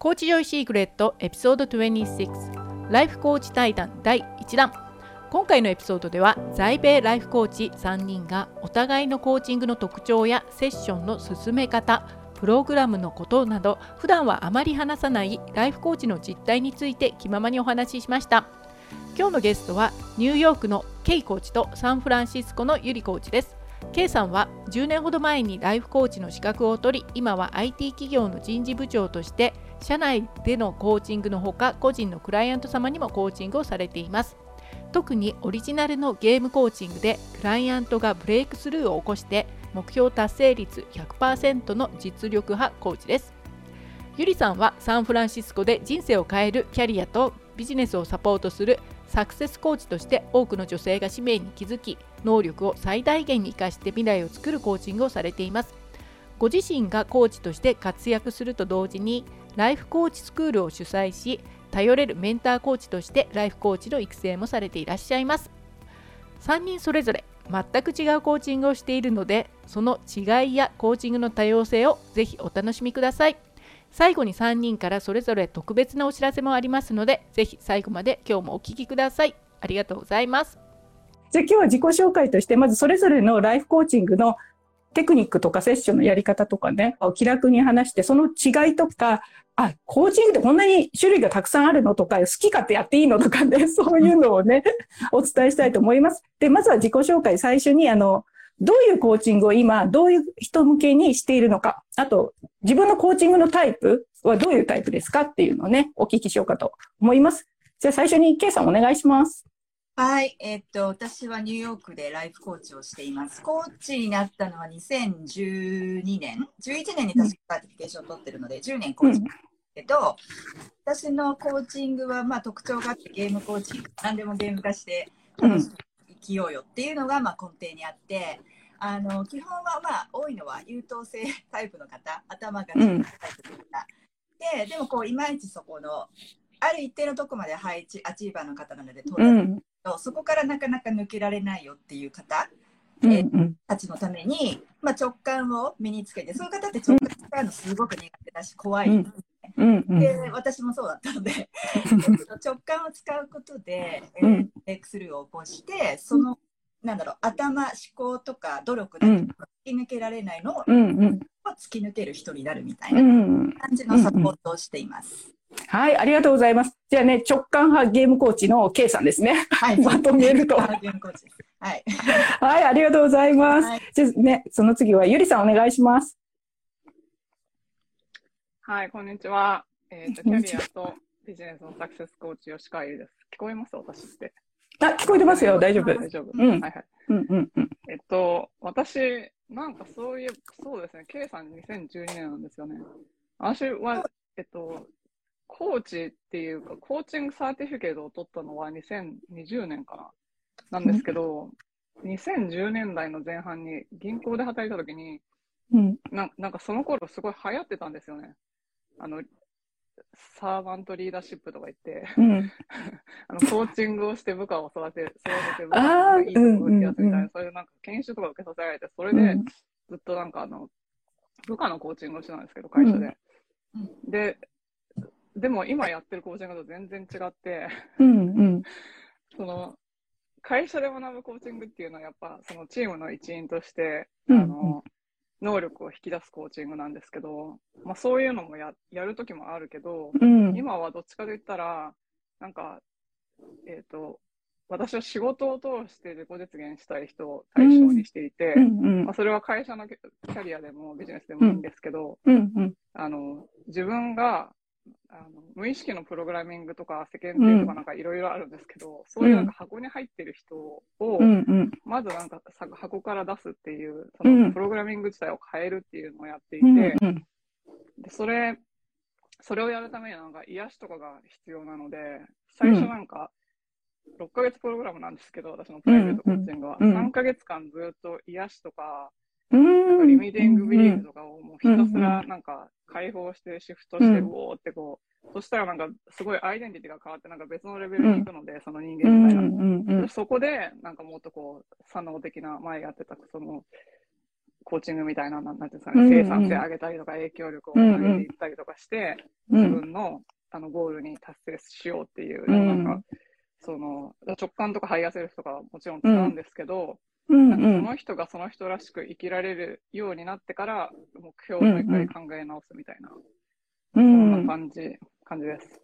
コーチジョイシークレットエピソード26ライフコーチ対談第1弾。今回のエピソードでは在米ライフコーチ3人がお互いのコーチングの特徴やセッションの進め方プログラムのことなど普段はあまり話さないライフコーチの実態について気ままにお話ししました。今日のゲストはニューヨークのケイコーチとサンフランシスコのユリコーチです。K さんは10年ほど前にライフコーチの資格を取り今は IT 企業の人事部長として社内でのコーチングのほか個人のクライアント様にもコーチングをされています。特にオリジナルのゲームコーチングでクライアントがブレイクスルーを起こして目標達成率100%の実力派コーチです。ゆりさんはサンフランシスコで人生を変えるキャリアとビジネスをサポートするサクセスコーチとして多くの女性が使命に気づき能力を最大限に生かして未来を作るコーチングをされていますご自身がコーチとして活躍すると同時にライフコーチスクールを主催し頼れるメンターコーチとしてライフコーチの育成もされていらっしゃいます3人それぞれ全く違うコーチングをしているのでその違いやコーチングの多様性をぜひお楽しみください最後に3人からそれぞれ特別なお知らせもありますので、ぜひ最後まで今日もお聞きください。ありがとうございます。じゃあ今日は自己紹介として、まずそれぞれのライフコーチングのテクニックとかセッションのやり方とかね、気楽に話して、その違いとか、あ、コーチングってこんなに種類がたくさんあるのとか、好き勝手やっていいのとかね、そういうのをね、お伝えしたいと思います。で、まずは自己紹介、最初にあの、どういうコーチングを今、どういう人向けにしているのか、あと、自分のコーチングのタイプはどういうタイプですかっていうのをね、お聞きしようかと思います。じゃあ最初に、ケイさんお願いします。はい、えー、っと、私はニューヨークでライフコーチをしています。コーチになったのは2012年、11年に確か certification を取ってるので、10年コーチけど、うん、私のコーチングはまあ特徴があってゲームコーチング、何でもゲーム化して楽しく生きようよっていうのがまあ根底にあって、あの基本はまあ多いのは優等生タイプの方頭がいいタイプの方、うん、ででもこういまいちそこのある一定のとこまで配置アチーバーの方なので到達、うん、そこからなかなか抜けられないよっていう方、うんうん、たちのために、まあ、直感を身につけてそういう方って直感使うのすごく苦手だし怖い。ん。ですね。うんうん、で私もそうだったので 直感を使うことで、えー、エクスルーを起こしてそのなんだろう頭思考とか努力だけ突き抜けられないのを、うんうん、突き抜ける人になるみたいな感じのサポートをしています。はい、ありがとうございます。じゃあね、直感派ゲームコーチの K さんですね。はい、まとめると。はい。はい、ありがとうございます。はい、じゃあね、その次はゆりさんお願いします。はい、こんにちは。えっ、ー、と、キャリアとビジネスのサクセスコーチ吉川ゆりです。聞こえます？私って。あ、聞こえてますよ。大丈夫？大丈夫。うん。はいはい。うんうんうん。えっと、私、なんかそういう、そうですね、K さん2012年なんですよね。私は、えっと、コーチっていうか、コーチングサーティフィケートを取ったのは2020年かな。なんですけど、2010年代の前半に銀行で働いた時に、うん、ななんかその頃すごい流行ってたんですよね。あの、サーバントリーダーシップとか言って、うん、あのコーチングをして部下を育て、育てて部下がいいとこやつみたいな、そういうなんか研修とか受けさせられて、それでずっとなんかあの、部下のコーチングをしてたんですけど、会社で。で、でも今やってるコーチングと全然違って、うんうん、その、会社で学ぶコーチングっていうのはやっぱそのチームの一員として、あの、能力を引き出すコーチングなんですけど、まあ、そういうのもややるときもあるけど、うん、今はどっちかといったら、なんか、えっ、ー、と、私は仕事を通して自己実現したい人を対象にしていて、うんうん、まあ、それは会社のキャリアでもビジネスでもいいんですけど、うんうん、あの自分があの無意識のプログラミングとか世間体とかなんかいろいろあるんですけど、うん、そういうなんか箱に入ってる人を、まずなんか箱から出すっていうそのプログラミング自体を変えるっていうのをやっていて、でそれそれをやるためにはなんか癒しとかが必要なので最初なんか6ヶ月プログラムなんですけど私のプライベートコーチングは、3ヶ月間ずっと癒しとかなんかリミティングビリーフとかをもうひたすらなんか解放してシフトして、うおーってこう、そしたらなんかすごいアイデンティティが変わってなんか別のレベルに行くので、その人間みたいな。そこでなんかもっとこう、左脳的な前やってたそのコーチングみたいな、なんていうんですかね、うんうん生産性上げたりとか、影響力を上げていったりとかして、自うん。分のあのゴールに達成しようっていう、うんなんか、その直感とか higher self とかはもちろん使うんですけど、うんうん。その人がその人らしく生きられるようになってから、目標をもう一回考え直すみたいな、うそんんな感じ、感じです。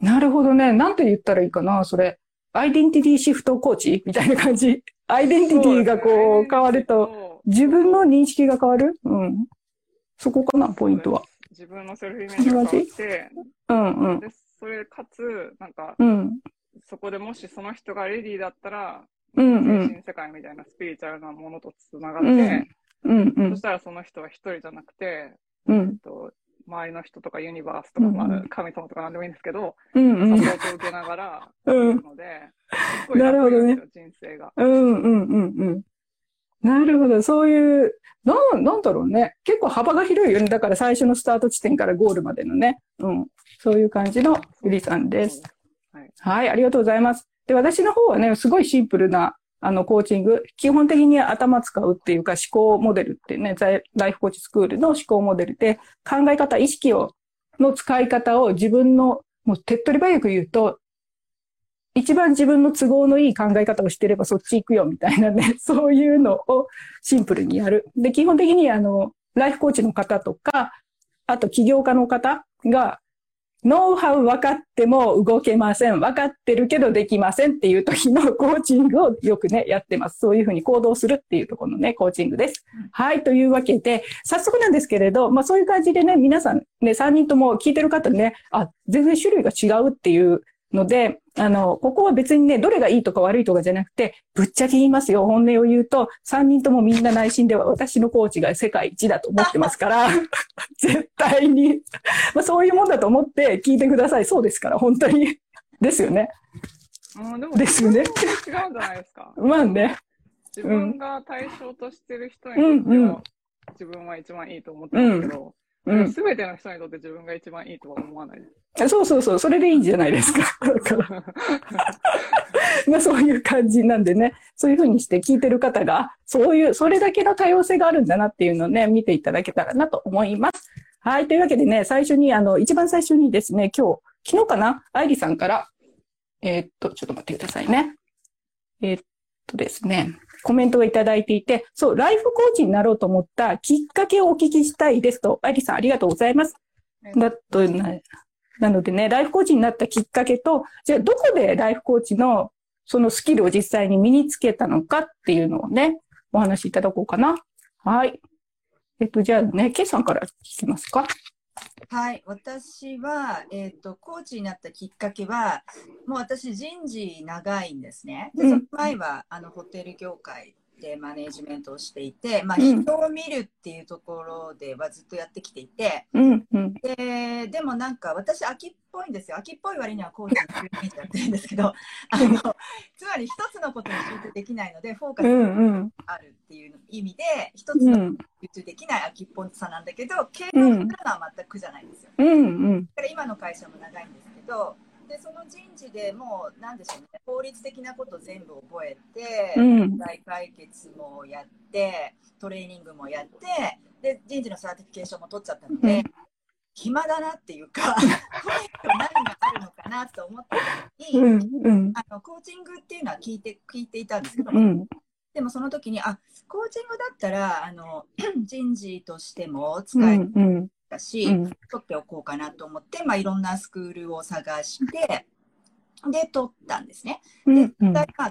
なるほどね。なんて言ったらいいかな、それ。 identity shift coach みたいな感じ。アイデンティティがこう変わると、自分の認識が変わる？うん。そこかな、ポイントは。自分のセルフイメージが変わって、うんうん。で、それかつ、なんか、うん。そこでもしその人がレディーだったら、うんうん精神世界みたいなスピリチュアルなものとつながって、うんうんうんそしたらその人は一人じゃなくて、えうんっと、周りの人とかユニバースとか、うんまあ、神様とかなんでもいいんですけど、うんうんサポートを受けながら、うんいるので、すごいなるほどね人生が。うんうんうんうん。なるほど。そういう、なん、なんだろうね。結構幅が広いよね。だから最初のスタート地点からゴールまでのね。うん。そういう感じのゆりさんです。。はい。はい、ありがとうございます。で、私の方はね、すごいシンプルな、あの、コーチング。基本的に頭使うっていうか、思考モデルってね、ザイライフコーチスクールの思考モデルで、考え方、意識を、の使い方を自分の、もう手っ取り早く言うと、一番自分の都合のいい考え方をしてればそっち行くよみたいなね、そういうのをシンプルにやる。で、基本的にあの、ライフコーチの方とか、あと起業家の方が、ノウハウ分かっても動けません。分かってるけどできませんっていう時のコーチングをよくね、やってます。そういうふうに行動するっていうところのね、コーチングです。はい。というわけで、早速なんですけれど、まあそういう感じでね、皆さんね、3人とも聞いてる方ね、あ、全然種類が違うっていうので、あの、ここは別にね、どれがいいとか悪いとかじゃなくて、ぶっちゃけ言いますよ。本音を言うと、3人ともみんな内心では私のコーチが世界一だと思ってますから、絶対に、まあそういうもんだと思って聞いてください。そうですから、本当に。ですよね。うん、でも、ですよね違うんじゃないですか。まあね。自分が対象としてる人にとっては、うんうん自分は一番いいと思ってますけど、うん。すべての人にとって自分が一番いいとは思わないです。そうそうそう。それでいいんじゃないですか。だから。まあそういう感じなんでね、そういうふうにして聞いてる方が、あそういう、それだけの多様性があるんだなっていうのをね、見ていただけたらなと思います。はい。というわけでね、最初に、あの、一番最初にですね、今日、昨日かな？愛理さんから、えーっと、ちょっと待ってくださいね。えーっとですね、コメントをいただいていて、そう、ライフコーチになろうと思ったきっかけをお聞きしたいですと、愛理さんありがとうございます。だとな、なのでね、ライフコーチになったきっかけと、じゃあどこでライフコーチのそのスキルを実際に身につけたのかっていうのをね、お話しいただこうかな。はい。えっと、じゃあね、ケイさんから聞きますか。はい、私は、えっ、と、コーチになったきっかけは、もう私人事長いんですね。で、うん。その前は、あの、ホテル業界でマネージメントをしていて、まあ、うん人を見るっていうところではずっとやってきていて、うん、うん、で、でもなんか私、秋っぽいんですよ。秋っぽい割にはコーチのイメージやってるんですけど、あの、つまり一つのことに集中できないので、フォーカスうん、うがん、あるっていう意味で、一つうん。のこと、に集中できない飽きっぽさなんだけど、経営をするのは全くじゃないんですよ。うん、うん、だから今の会社も長いんですけど、でその人事でもう、なんでしょうね、法律的なこと全部覚えて、うん。問題解決もやって、トレーニングもやって、で人事の certification も取っちゃったので、うん暇だなっていうか、何があるのかなと思った時に、うん、うん、あのコーチングっていうのは聞いて聞いていたんですけど、うん、でもその時に、あコーチングだったらあの 人事としてもう使えん、うん、うん、取っておこうかなと思って、まあ、いろんなスクールを探して、で、取ったんですね。で、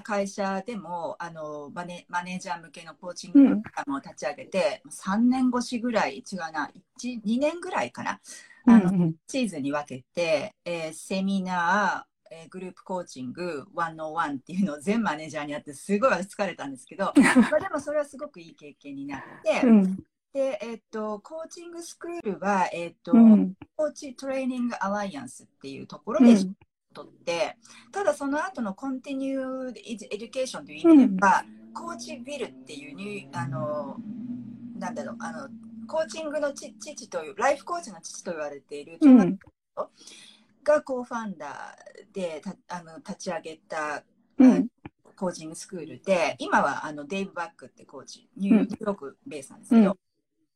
会社でもあのマネ、マネージャー向けのコーチングプログラムを立ち上げて、3年越しぐらい、違うな、1、2年ぐらいかな、あの、シーズンに分けて、えーセミナー、えー group coaching 101っていうのを全マネージャーにやって、すごい疲れたんですけど、まあでもそれはすごくいい経験になって、うん、で、えっと、コーチングスクールは、えっと、うん、 Coach Training Alliance っていうところでうん、取って、ただその後の continue education という意味では、 CoachVille っていうニュー、あの、なんだろう、あの、コーチングの父父という、ライフコーチの父と言われている、うん、がコーファンダーでたあの立ち上げた、うん、コーチングスクールで、今はあのデイブ・バックってコーチ、ニューヨークベースなんですけど、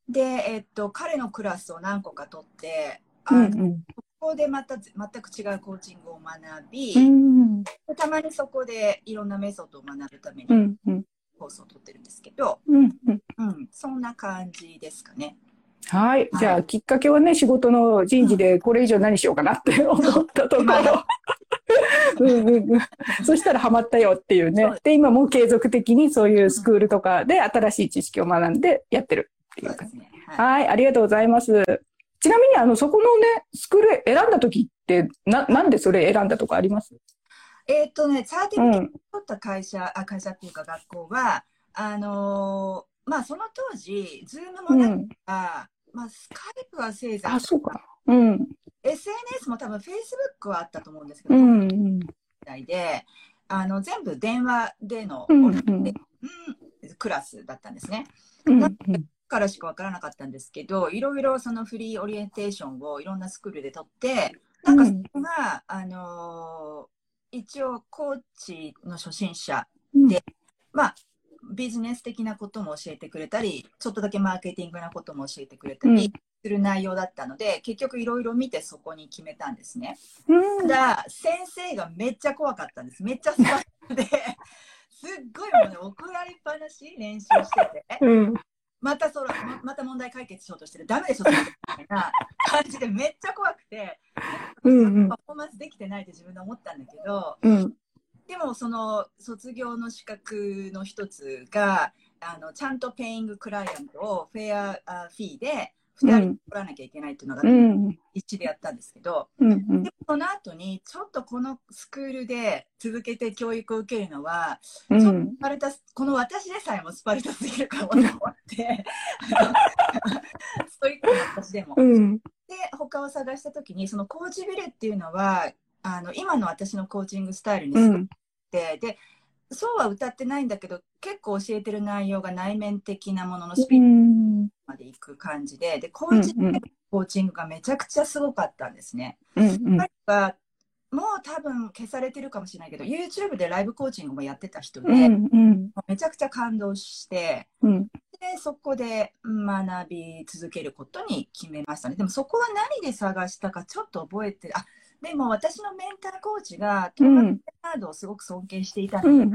で、えっと、彼のクラスを何個か取って、あうんのうんここでまた全く違うコーチングを学び、うんでたまにそこでいろんなメソッドを学ぶためうにコースを取ってるんですけど、うんうんうん、そんな感じですかね。はい。じゃあ、きっかけはね、仕事の人事でこれ以上何しようかなって 思ったところ。うんうんうん、そしたらハマったよっていうね。で、今も継続的にそういうスクールとかで新しい知識を学んでやってるっていう感じ。ね。はいはい、ありがとうございます。ちなみに、あの、そこのね、スクール選んだ時って、な、なんでそれ選んだとかあります？えっとね、 certificate 取った会社、あ会社っていうか学校は、あのーまあその当時、ズームもなくうん。あまあ、スカイプはせいぜいあ、そうか。うん。SNS も多分 Facebook はあったと思うんですけど、うん。うん。であの全部電話での、うん。クラスだったんですね。うん。だからしかわからなかったんですけど、いろいろその free orientation をいろんなスクールで取って、なんかそこが、あのー一応コーチの初心者うんで、まあ、ビジネス的なことも教えてくれたり、ちょっとだけマーケティングなことも教えてくれたりする内容だったので、結局いろいろ見てそこに決めたんですね。うん。ただ、先生がめっちゃ怖かったんです。めっちゃスパルで、すっごいもうね、怒られっぱなし練習してて、うん。またそのままた問題解決しようとしてる、ダメでしょ、みたいな 感じでめっちゃ怖くて、うんうん。パフォーマンスできてないって自分で思ったんだけど、うん。でもその卒業の資格の一つが、あのちゃんとペイングクライアントをフェアあフィーで2人取らなきゃいけないっていうのがうん。一致でやったんですけど、うん。でその後にちょっとこのスクールで続けて教育を受けるのは、うん。スパルタスこの私でさえもスパルタすぎるかもと思って、ストイックな私でも。うん。で、他を探したときに、そのコーチビルっていうのは、あの今の私のコーチングスタイルにすごくうん。て、で、そうは歌ってないんだけど、結構教えてる内容が内面的なもののスピリッツまでいく感じで、で、コーチビルのコーチングがめちゃくちゃすごかったんですね。うん。彼はもう多分消されてるかもしれないけど、YouTube でライブコーチングもやってた人で、うん。うん。めちゃくちゃ感動して、うん。で、そこで学び続けることに決めましたね。でもそこは何で探したかちょっと覚えてる。あ、でも私のメンターコーチがトーマス・ベナードをすごく尊敬していたので、うん。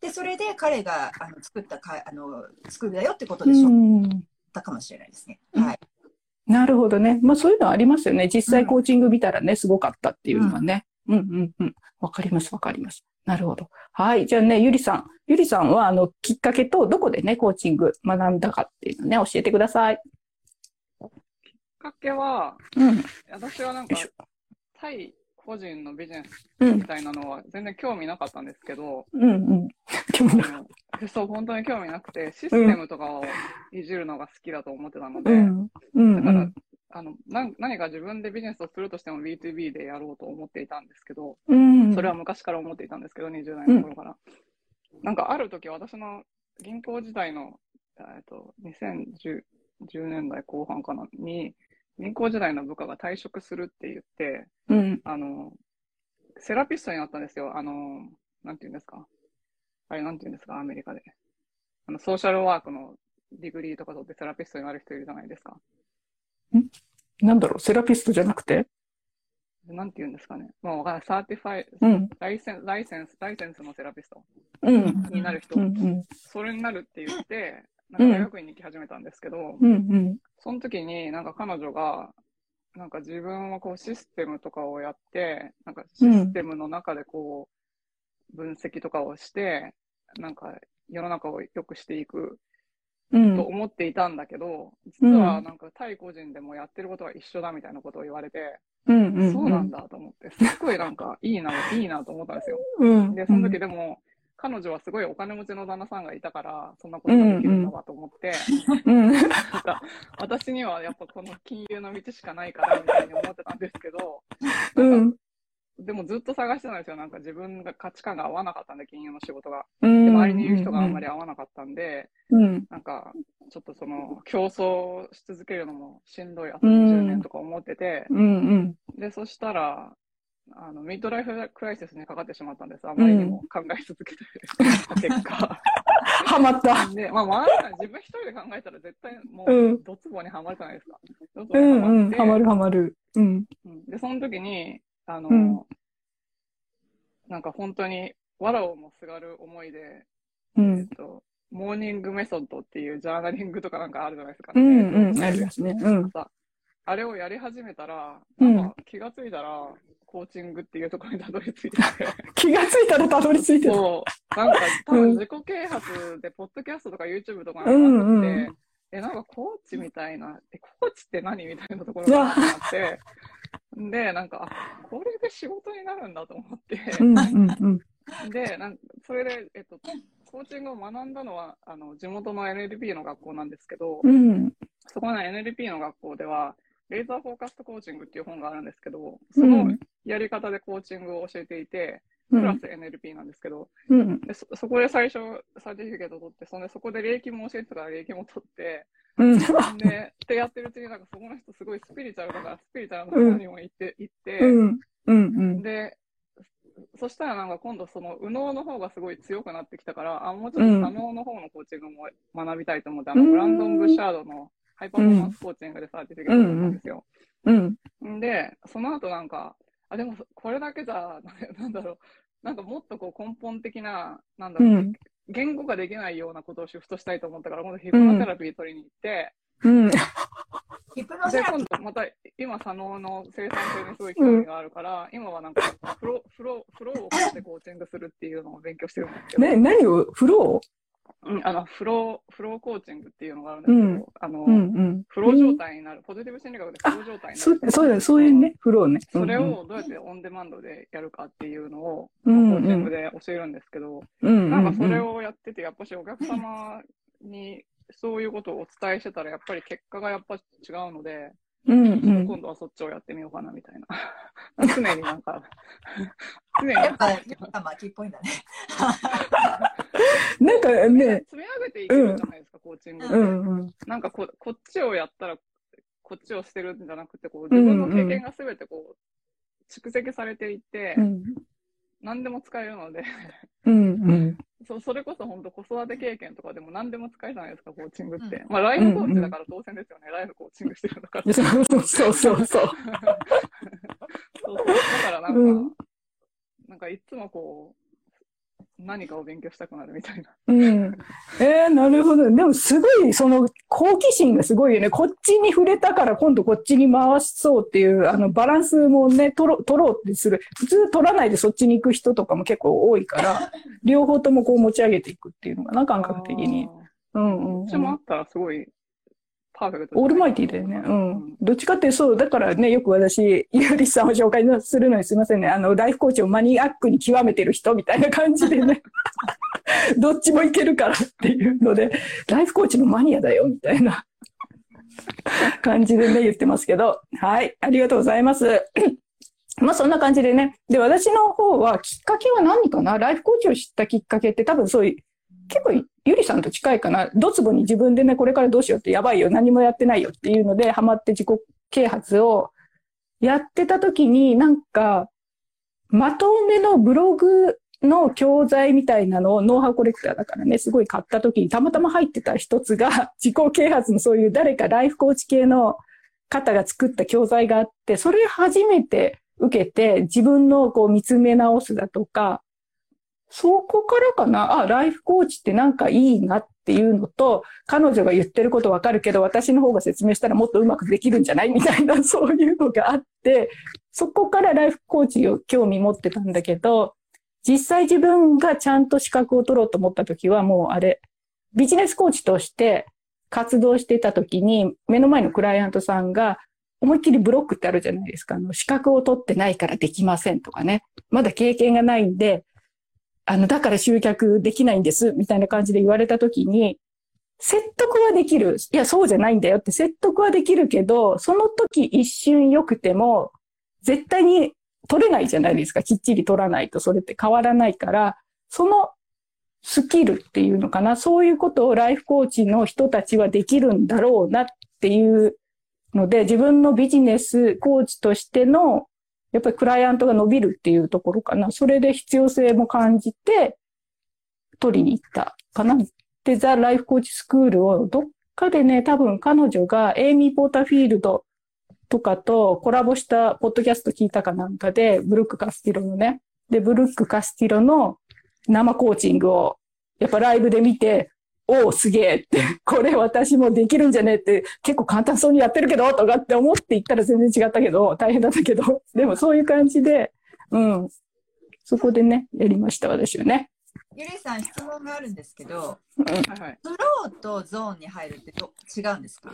で、それで彼があの作ったかあのスクールだよってことでしょっうん。たかもしれないですね。うんはい。なるほどね。まあそういうのありますよね。実際コーチング見たらね、すごかったっていうのはね。うんうんうん。わかりますわかります。なるほど。はい。じゃあね、ゆりさん。ゆりさんは、あの、きっかけと、どこでね、コーチング学んだかっていうのね、教えてください。きっかけは、うん。私はなんか対個人のビジネスうんみ。たいなのは全然興味なかったんですけど、うんうん。興味なそう、本当に興味なくて、システムとかをいじるのが好きだと思ってたので、うん。うんだからうん。、あのな何か自分でビジネスをするとしても B2B でやろうと思っていたんですけど、うん。それは昔から思っていたんですけど、20代の頃から。なんかある時私の銀行時代の、えっと、2010 10年代後半かなに、銀行時代の部下が退職するって言って、うん。あの、セラピストになったんですよ。あの、なんて言うんですか？あれ、なんて言うんですか、アメリカで。あの、 social work の degree とか取ってセラピストになる人いるじゃないですか。なんだろう、セラピストじゃなくて？なんて言うんですかね。まあ、わから。 certify、うん。 license、license、license のセラピストうん。になる人、うん。うん。それになるって言って、なんか大学院に行き始めたんですけど、うん。うん。その時になんか彼女が、なんか自分はこうシステムとかをやって、なんかシステムの中でこう分析とかをして、なんか世の中を良くしていくうんと思っていたんだけど、実はなんか対個人でもやってることは一緒だみたいなことを言われて、うん。うん。そうなんだと思って、すっごいなんかいいな、いいなと思ったんですよ。うん。で、その時でも、彼女はすごいお金持ちの旦那さんがいたから、そんなことができるんだわと思って、うん。なんか、私にはやっぱこの金融の道しかないからみたいに思ってたんですけど、うん。でもずっと探してたんですよ。なんか自分が価値観が合わなかったんで、金融の仕事が。うん。で、周りにいる人があんまり合わなかったんで、うん。なんか、ちょっとその、競争し続けるのもしんどいあとうん20年とか思ってて、うん。うん。で、そしたら、あの midlife crisis にかかってしまったんです。あまりにも考え続けて、結果。ハマった。で、まあ、周りが自分一人で考えたら絶対もう、うんドツボにはまるじゃないですか。うにはまってんうん、ハマるハマる。うん。うんで、その時に、あの、うんなんか本当に、わらをもすがる思いで、えっうん。と、 morning method っていうジャーナリングとかなんかあるじゃないですか。うんうん、えっとありますね。うん。さあれをやり始めたら、うん。なんか気がついたら、コーチングっていうところにたどり着いてて、気がついたらたどり着いてる。そう、なんか多分自己啓発で、ポッドキャストとか YouTube とかなんかなくて、うえ、なんかコーチみたいな、え、コーチって何みたいなところがあって、で、なんか、あこれで仕事になるんだと思って。で、なんそれで、えっと、コーチングを学んだのは、あの、地元の NLP の学校なんですけど、うん。そこの NLP の学校では、レーザーフォーカストコーチングっていう本があるんですけど、うそのん。やり方でコーチングを教えていて、うんプラス NLP なんですけど、うん。でそそこで最初サーティフィケート取って、そんでそこで霊気も教えてたから霊気も取って、うん。で、ってやってるうちになんかそこの人すごいスピリチュアルだから、スピリチュアルのところにも行って、行って、うん。うん。で、そしたらなんか今度その右脳の方がすごい強くなってきたから、あ、もうちょっと左脳の方のコーチングも学びたいと思って、あの、うんブランドン・ブッシャードの High Performance Coaching で certificate 取ったんですよ。うん。んで、その後なんか、あ、でもこれだけじゃ、なんだろう、なんかもっとこう根本的な、なんだろう、うん。言語ができないようなことをシフトしたいと思ったから、今度ヒプノセラピー取りに行って、うん。ヒプノセで、ラピ今度また今、左脳の生産性にすごい興味があるから、今はなんかフロー、フロー、フローをかけてコーチングするっていうのを勉強してるんですけど、ね、何をフロうん、あの、フロー、フローコーチングっていうのがあるんですけど、うんあの、ーうんうん。フロー状態になる、ポジティブ心理学でフロー状態になそる。そうだ、そういうね、フローね。それをどうやってオンデマンドでやるかっていうのを、うんコーチングで教えるんですけど、うん、うん。なんかそれをやってて、やっぱしお客様にそういうことをお伝えしてたら、やっぱり結果がやっぱ違うので、うんうん。今度はそっちをやってみようかなみたいな。常になんか、常にやっぱ、やっぱ巻きっぽいんだね。なんかね、積み上げていけるじゃないですか、コーチングって。うんうん。なんかここっちをやったら、こっちをしてるんじゃなくて、こう自分の経験がすべてこう、蓄積されていって、うん何でも使えるので、うんうん。そそれこそ本当子育て経験とかでも何でも使えるじゃないですか、コーチングって。まあライフコーチだから当然ですよね、ライフコーチングしてるんだから。そうそうそうそう。そうそうだからなんか、うんなんかいつもこう、何かを勉強したくなるみたいな。うん。えー、なるほど。でもすごい、その好奇心がすごいよね。こっちに触れたから今度こっちに回そうっていう、あの、バランスもね、取ろ取ろうってする。普通取らないでそっちに行く人とかも結構多いから、両方ともこう持ち上げていくっていうのかな、感覚的に。うんうん、うどっちもあん。ったらすごいパーフェクト。オールマイティーだよね。うん。どっちかっていうとそう、だからね、よく私、ゆりさんを紹介するのにすいませんね。あの、ライフコーチをマニアックに極めてる人みたいな感じでね。どっちもいけるからっていうので、ライフコーチのマニアだよみたいな感じでね、言ってますけど。はい。ありがとうございます。まあそんな感じでね。で、私の方はきっかけは何かな？ライフコーチを知ったきっかけって多分そういう、結構ゆりさんと近いかな。ドツボに自分でね、これからどうしようってやばいよ。何もやってないよっていうので、ハマって自己啓発をやってた時に、なんか、まとめのブログの教材みたいなのをノウハウコレクターだからね、すごい買った時にたまたま入ってた一つが、自己啓発のそういう誰かライフコーチ系の方が作った教材があって、それ初めて受けて自分のこう見つめ直すだとか、そこからかな、あ、ライフコーチってなんかいいなっていうのと、彼女が言ってることわかるけど、私の方が説明したらもっとうまくできるんじゃないみたいな、そういうのがあって、そこからライフコーチを興味持ってたんだけど、実際自分がちゃんと資格を取ろうと思った時はもうあれ、ビジネスコーチとして活動してた時に、目の前のクライアントさんが、思いっきりブロックってあるじゃないですか。あの、資格を取ってないからできませんとかね。まだ経験がないんで、あの、だから集客できないんです、みたいな感じで言われた時に、説得はできる。いや、そうじゃないんだよって説得はできるけど、その時一瞬良くても、絶対に取れないじゃないですか。きっちり取らないとそれって変わらないから、そのスキルっていうのかな。そういうことをライフコーチの人たちはできるんだろうなっていうので、自分のビジネスコーチとしてのやっぱりクライアントが伸びるっていうところかな。それで必要性も感じて、取りに行ったかな。で、ザ・ライフコーチスクールをどっかでね、多分彼女がエイミー・ポーターフィールドとかとコラボしたポッドキャスト聞いたかなんかで、ブルック・カスティロのね。で、ブルック・カスティロの生コーチングを、やっぱライブで見て、おお、すげえって、これ私もできるんじゃねって、結構簡単そうにやってるけど、とかって思って行ったら全然違ったけど、大変だったけど、でもそういう感じで、うん。そこでね、やりました、私はね。ゆりさん、質問があるんですけど、うん、はいはい。フローとゾーンに入るってど違うんですか？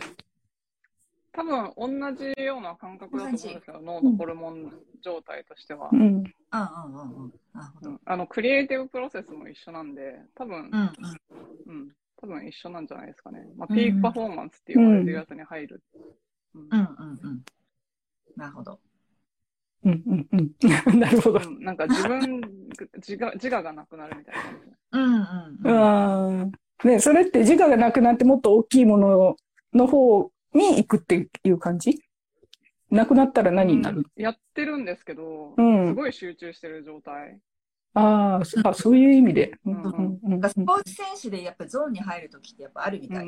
多分同じような感覚だと思うんですけど、脳のホルモン状態としては。うん。うんうんうんうん。なるほど。うんあの、クリエイティブプロセスも一緒なんで、多分、うんうん。うん、多分一緒なんじゃないですかね。まあ、うんピークパフォーマンスって言われるやつに入る。うんうんうんうん。なるほど。うんうんうん。なるほど。うんなんか自分、自我自我がなくなるみたいな感じ。うんうんうん。うん。ね、それって自我がなくなってもっと大きいものの方に行くっていう感じ？なくなったら何になる、うんやってるんですけど、うんすごい集中してる状態。ああ、そあ、そういう意味で。うんうん。うんうんなんかスポーツ選手でやっぱゾーンに入るときってやっぱあるみたい。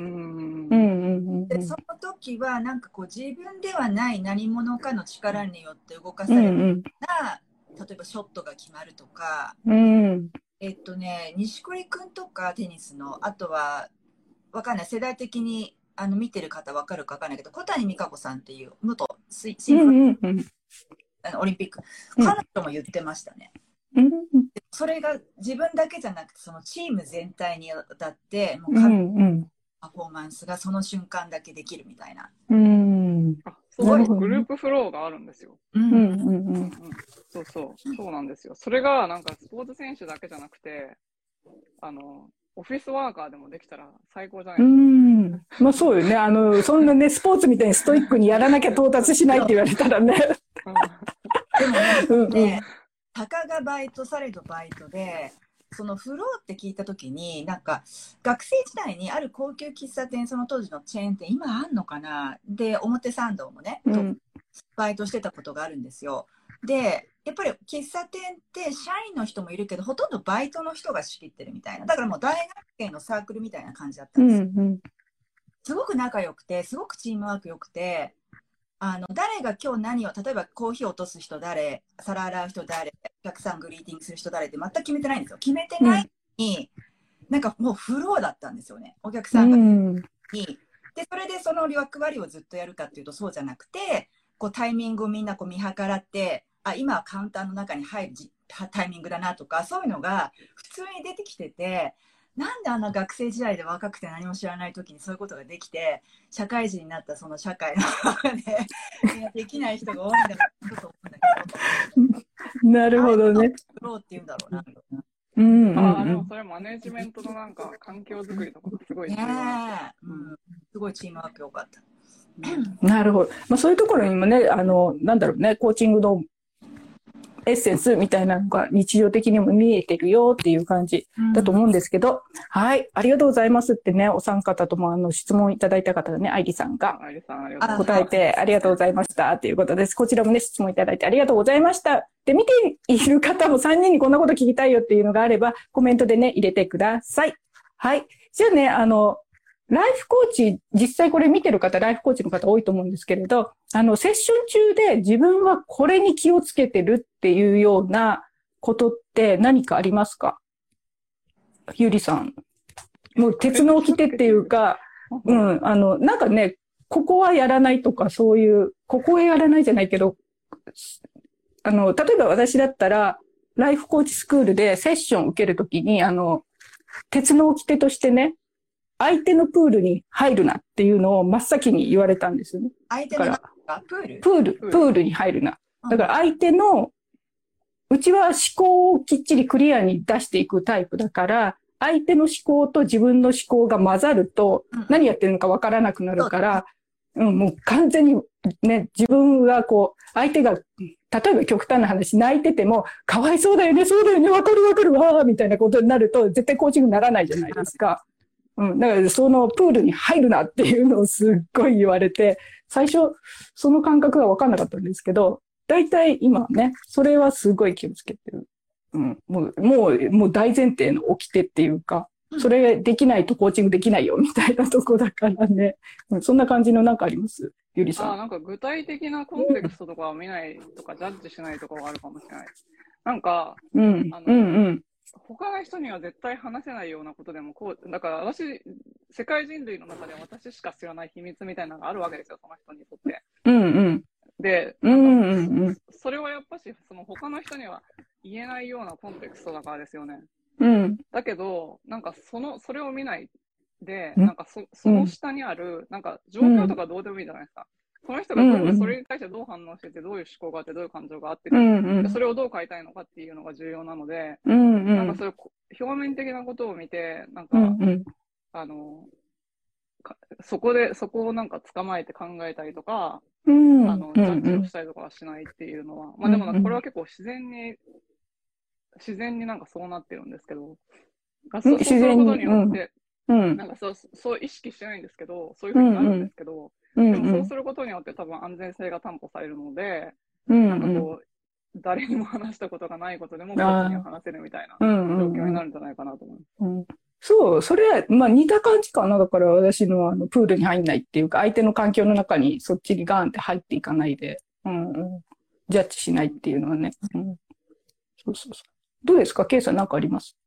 で。でその時はなんかこう自分ではない何者かの力によって動かうされるよんうな、例えばショットが決まるとか、えっとね、錦織君とかテニスの、あとは、わかんない、世代的にあの見てる方わかるかわかんないけど、小谷美香子さんっていう元シシうンクロんうんあのオリンピック、うん。彼女も言ってましたね。うんでそれが自分だけじゃなくて、そのチーム全体にわたって、もうう彼のんうんパフォーマンスがその瞬間だけできるみたいな。うんあそうなるほどねグループフローがあるんですよ。ううんうんうんそうそう、そうなんですよ。それがなんかスポーツ選手だけじゃなくて、あの、オフィスワーカーでもできたら最高じゃなういですん。まあそうよね。あの、そんなね、スポーツみたいにストイックにやらなきゃ到達しないって言われたらね。か。でもね、うんうんねたかがバイトされどバイトで、そのフローって聞いたときに、なんか学生時代にある高級喫茶店、その当時のチェーン店、今あんのかな？で、表参道もね、うんバイトしてたことがあるんですよ。で、やっぱり喫茶店って社員の人もいるけど、ほとんどバイトの人が仕切ってるみたいな。だからもう大学生のサークルみたいな感じだったうんですよ。んすごく仲良くて、すごくチームワーク良くて、あの誰が今日何を、例えばコーヒー落とす人誰、皿洗う人誰、お客さんグリーティングする人誰って全く決めてないんですよ。決めてないのに、なんかもうフローだったんですよね。お客うさんがん。に。で、それでその役割をずっとやるかっていうとそうじゃなくて、こうタイミングをみんなこう見計らって、あ、今はカウンターの中に入るじタイミングだなとか、そういうのが普通に出てきてて、なんであんな学生時代で若くて何も知らない時にそういうことができて、社会人になったその社会の中で、できない人が多いんだろうなと思うんだけど、なるほどね。フローって言うんだろうな。うんうんああ、でうん。もそれマネジメントのなんか環境づくりとかすごい重ねうん、すごいチームワーク良かった。なるほど。まあそういうところにもね、あの、なんだろうね、コーチングのエッセンスみたいなのが日常的にも見えてるよっていう感じだと思うんですけど、はい、ありがとうございますってね、お三方ともあの質問いただいた方がね、愛理さんが答えてありがとうございましたっていうことです。こちらもね、質問いただいてありがとうございました。で、見ている方も3人にこんなこと聞きたいよっていうのがあれば、コメントでね、入れてください。はい。じゃあね、あの、ライフコーチ、実際これ見てる方、ライフコーチの方多いと思うんですけれど、あの、セッション中で自分はこれに気をつけてるっていうようなことって何かありますか？ゆりさん。もう鉄の掟っていうか、う。ん、あの、なんかね、ここはやらないとか、そういう、ここはやらないじゃないけど、あの、例えば私だったら、ライフコーチスクールでセッションを受けるときに、あの、鉄の掟としてね、相手のプールに入るなっていうのを真っ先に言われたんですよね。相手のプール？プール、プールに入るな。だから相手の、うちは思考をきっちりクリアに出していくタイプだから、相手の思考と自分の思考が混ざるとうん、何やってるのかわからなくなるから、うん、もう完全にね、自分がこう、相手が、例えば極端な話、泣いてても、かわいそうだよね、そうだよね、わかるわかるわ、みたいなことになると、絶対コーチングにならないじゃないですか。うん、だからそのプールに入るなっていうのをすっごい言われて、最初、その感覚がわかんなかったんですけど、大体今ね、それはすごい気をつけてる。うん。もう、もう、もう大前提の掟っていうか、それできないとコーチングできないよみたいなとこだからね。うん、そんな感じのなんかあります？ゆりさあん。なんか具体的なコンテクストとかは見ないとか、ジャッジしないとかはあるかもしれない。なんか、うんあ。のうんうん。他の人には絶対話せないようなことでもこう、だから私、世界人類の中で私しか知らない秘密みたいなのがあるわけですよ、その人にとって。うんうん。で、うんうんうん。それはやっぱし、その他の人には言えないようなコンテクストだからですよね。うん。だけど、なんかその、それを見ないで、うんなんかそその下にある、なんか状況とかどうでもいいじゃないですか。この人がどううんうんそれに対してどう反応してて、どういう思考があって、どういう感情があって、うんうんでそれをどう変えたいのかっていうのが重要なので、うんうなんかん。そういうこ表面的なことを見て、なんか、うんうん。あの、かそこで、そこをなんか捕まえて考えたりとか、うん。あの、うんジャッジうん。をしたりとかはしないっていうのは、まあでもなんうんうんかこれは結構自然に、自然になんかそうなってるんですけど、あそうそうすることによって、うんなんかそう、そう意識してないんですけど、そういうふうになるんですけど、うんでもそうすることによって多分安全性が担保されるので、うんなんかこう、誰にも話したことがないことでも、こあーっちには話せるみたいなうん状うんうん況になるんじゃないかなと思います。うんそう、それ、まあ似た感じかな。だから私のあのプールに入んないっていうか、相手の環境の中にそっちにガーンって入っていかないで、うんうん、ジャッジしないっていうのはね。うん、そうそうそう。どうですか？ケイさんなんかあります？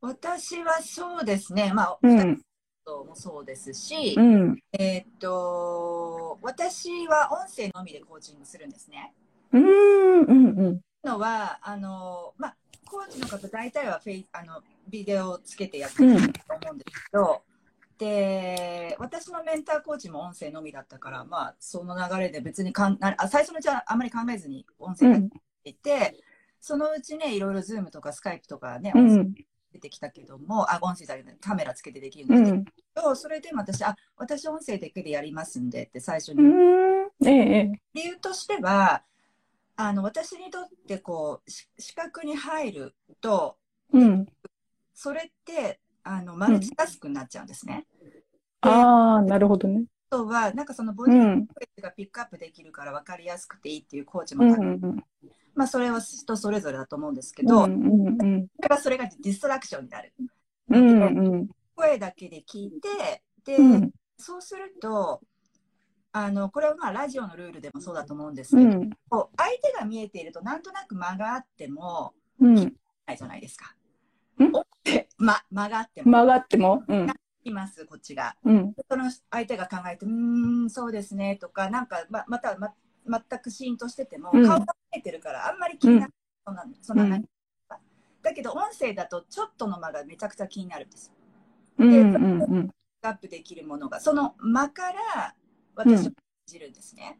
私はそうですね。まあ、うん、ともそうですし、うん、えーっと、私は音声のみでコーチングするんですね。うん、うん、うん。のは、あの、まあ、コーチの方大体はフェイあのビデオをつけてやってると思うんですけど、で、私のメンターコーチも音声のみだったから、まあ、その流れで別にかんあ最初のうちはあんまり考えずに音声がうん、いて、そのうちね、いろいろズームとかスカイプとかね、う音声ん、出てきたけども、あ、音声じゃないカメラつけてできるんうですけん、ど、それでも私、あ、私音声だけでやりますんでって最初うにん、ええ、ええ、理由としては、あの私にとってこうし視覚に入ると、うん。それってあのマルチタスクになっちゃうんですね。ああ、なるほどね。あとは、なんかそのボディうん、ーがピックアップできるから分かりやすくていいっていうコーチうん、も、うん、まあそれは人それぞれだと思うんですけうど、ん、うん、それがそれがディストラクションになる。うん、うん、声だけで聞いて、で、うん、そうすると、あのこれはまあラジオのルールでもそうだと思うんですけど、うん、相手が見えているとなんとなく間があってもうん。ないじゃないですか。ん。で、ま、間があっても。曲がっても、うん、います、こっちが。うん、その相手が考えて、うーん、そうですねとか、なんかままた、ま、全くシーンとしてても、うん顔が見えてるから、あんまり気にならない、そんなそんなうんだけど、音声だとちょっとの間がめちゃくちゃ気になるんですよ。うん、うん、うん。アップできるものが、その間から私を感じるんですね。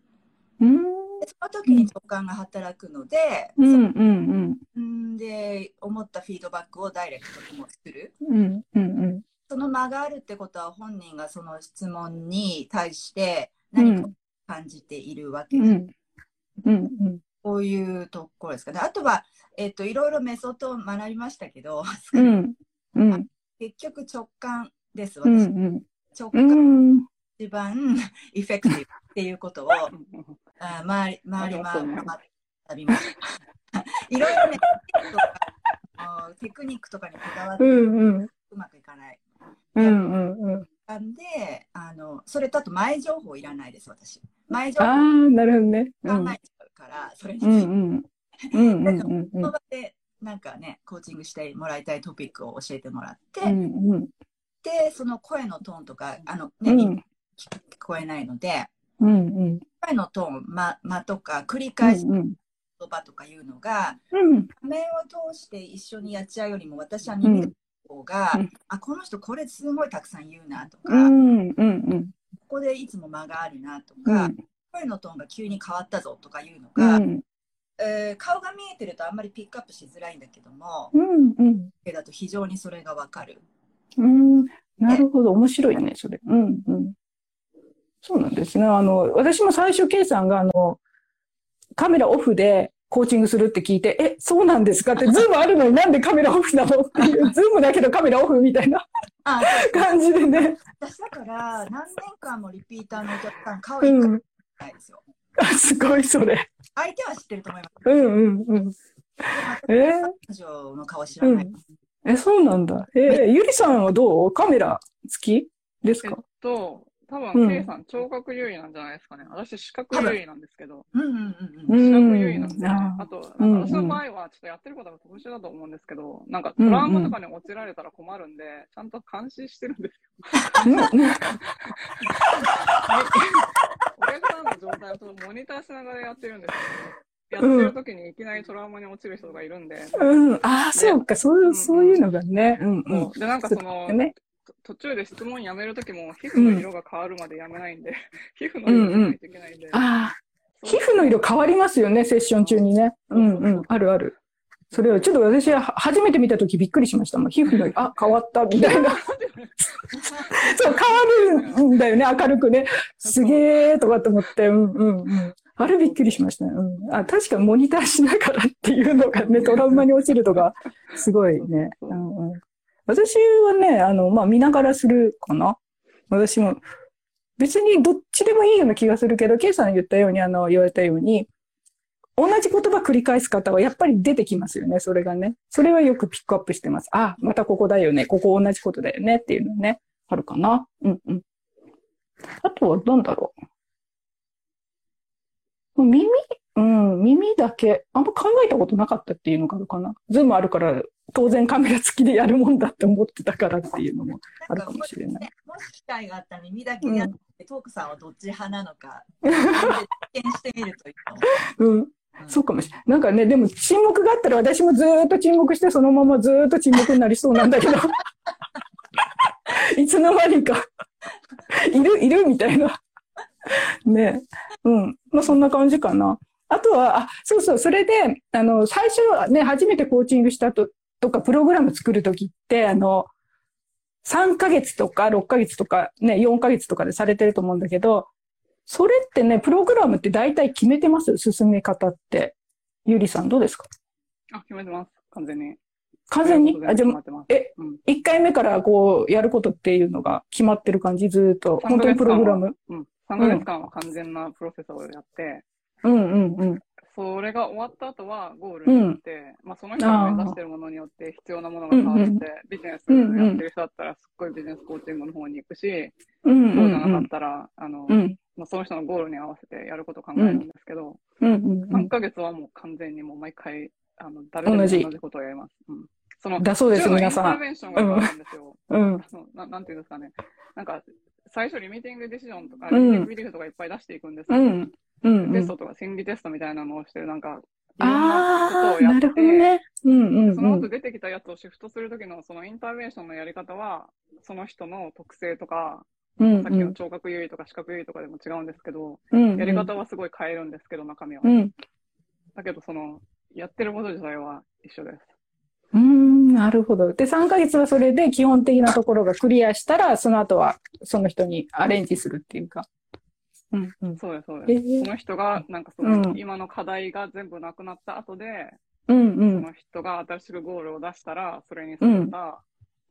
うん、でその時に直感が働くので、うん、うん、うんで、思ったフィードバックをダイレクトにもする。うん、うん、その間があるってことは本人がその質問に対してうん、何か感じているわけで、うん、うん、うん。こういうところですかね。あとは、えっと、いろいろメソッドを学びましたけど、うん、うん、結局直感です、うん、私。うん、直感一番エフェクティブっていうことを、あ周り、周り、あり学びました。いろいろね、テクニックとかにこだわってうん、うん、うまくいかない。うん、うん。なん。で、あの、それとあと前情報いらないです、私。前情ああ、報なるほどね。うん、考えちゃうから、それに。つうん、いて、うん、うん、うん、うん、その場で、なんかね、コーチングしてもらいたいトピックを教えてもらって、うん、うん、で、その声のトーンとか、あの、ね、うん、聞こえないので、うん、声のトーン、間、間とか、繰り返しうん、言葉とかいうのが、うん、画面を通して一緒にやっちゃうよりも、私は耳の方が、うんあ、この人これすごいたくさん言うなとか、こうん、うん、こでいつも間があるなとうか、ん、声のトーンが急に変わったぞとかいうのうが、ん、えー顔が見えてるとあんまりピックアップしづらいんだけども、うん、うん。だと非常にそれがわかる。うん、なるほど。面白いね、それ。うん、うん。そうなんですね。あの、私も最初、ケイさんが、あの、カメラオフでコーチングするって聞いて、え、そうなんですか？って、ズームあるのになんでカメラオフなの？っていう、ズームだけどカメラオフみたいなあ感じでね。私だから何年間もリピーターのお客さん顔う一回ん、ないですよ。あすごい、それ。相手は知ってると思います。うんうんうん。え？ー、彼女の顔知らない。え、そうなんだ。えー、ゆりさんはどう？カメラ付きですえっかと、多うん分、ケイさん、聴覚優位なんじゃないですかね。私、視覚優位なんですけど、うんうんうん。視ん。覚優位なんで、ああと、私の場合は、ちょっとやってることが特殊だと思うんですけど、なんかトラウマとかに落ちられたら困るんで、ちゃんと監視してるんですよ。お客さんの状態をちょっとモニターしながらやってるんですよ。やってる時にいきなりトラウマに落ちる人がいるんで、うん、ああ、そうか、そういう、そういうのがね。うん。で、なんかその、途中で質問やめるときも、皮膚の色が変わるまでやめないんで、皮膚の色がないといけないんで。ああ、そう皮膚の色変わりますよね、セッション中にね。うんうん、あるある。それをちょっと私は初めて見たときびっくりしましたもん。皮膚の色、あ、変わった、みたいな。そう、変わるんだよね、明るくね。すげーとかと思って、うんうんうん。あれびっくりしましたね。うん。あ、確かにモニターしながらっていうのがね、トラウマに落ちるとか、すごいね。うんうん、私はね、あの、まあ、見ながらするかな。私も、別にどっちでもいいような気がするけど、ケイさん言ったように、あの、言われたように、同じ言葉繰り返す方はやっぱり出てきますよね、それがね。それはよくピックアップしてます。あ、またここだよね、ここ同じことだよねっていうのね、あるかな。うんうん。あとは何だろう。耳？うん、耳だけ。あんま考えたことなかったっていうのがあるかな。ズームあるから、当然カメラ付きでやるもんだって思ってたからっていうのもあるかもしれない。もし機会があったら耳だけでやって、トークさんはどっち派なのか、実験してみるといいと思う。うん。そうかもしれない。なんかね、でも沈黙があったら私もずーっと沈黙してそのままずーっと沈黙になりそうなんだけど。いつの間にか、いる、いるみたいな。ねうん。まあそんな感じかな。あとは、あ、そうそう、それで、あの、最初ね、初めてコーチングしたと、とか、プログラム作るときって、あの、3ヶ月とか6ヶ月とかね、4ヶ月とかでされてると思うんだけど、それってね、プログラムって大体決めてます？進め方って。ゆりさんどうですか？あ、決めてます。完全に。完全に？あ、じゃあ。え、うん。1回目からこう、やることっていうのが決まってる感じ？ずーっと？本当にプログラム？うん。3ヶ月間は完全なプロセスをやって、うんうんうん。それが終わった後はゴールに行って、まあその人が目指してるものによって必要なものが変わって、うんうんビジネスやってる人だったらすっごいビジネスコーチングの方に行くし、うんそううじゃなかんったら、あの、うん。まあ、その人のゴールに合わせてやることを考えるんですけど、うんうんう3ん。ヶ月はもう完全にもう毎回、あの、誰でも同同じじことをやります。うん。その、だそうです、皆さん。インターベンションがあるんですよ。うん。ななんていうんですかね。なんか、最初リミティングディシジョンとか、うんリミティングビリフとかいっぱい出していくんですよ。うん。うんうん。テストとか心理テストみたいなのをしてる、なんか、いろんなことああ、をやって、なるほどね。うんうんそのうん。後出てきたやつをシフトするときのそのインターベンションのやり方は、その人の特性とか、うんさっきの聴覚優位とか視覚優位とかでも違うんですけど、うん。やり方はすごい変えるんですけど、中身は。うん。だけど、その、やってること自体は一緒です。うーん、なるほど。で、3ヶ月はそれで基本的なところがクリアしたら、その後はその人にアレンジするっていうか。うんうん。そうです、そうえです。ーその人が、なんかその、うん今の課題が全部なくなった後で、うんうそん。の人が新しくゴールを出したら、それに沿った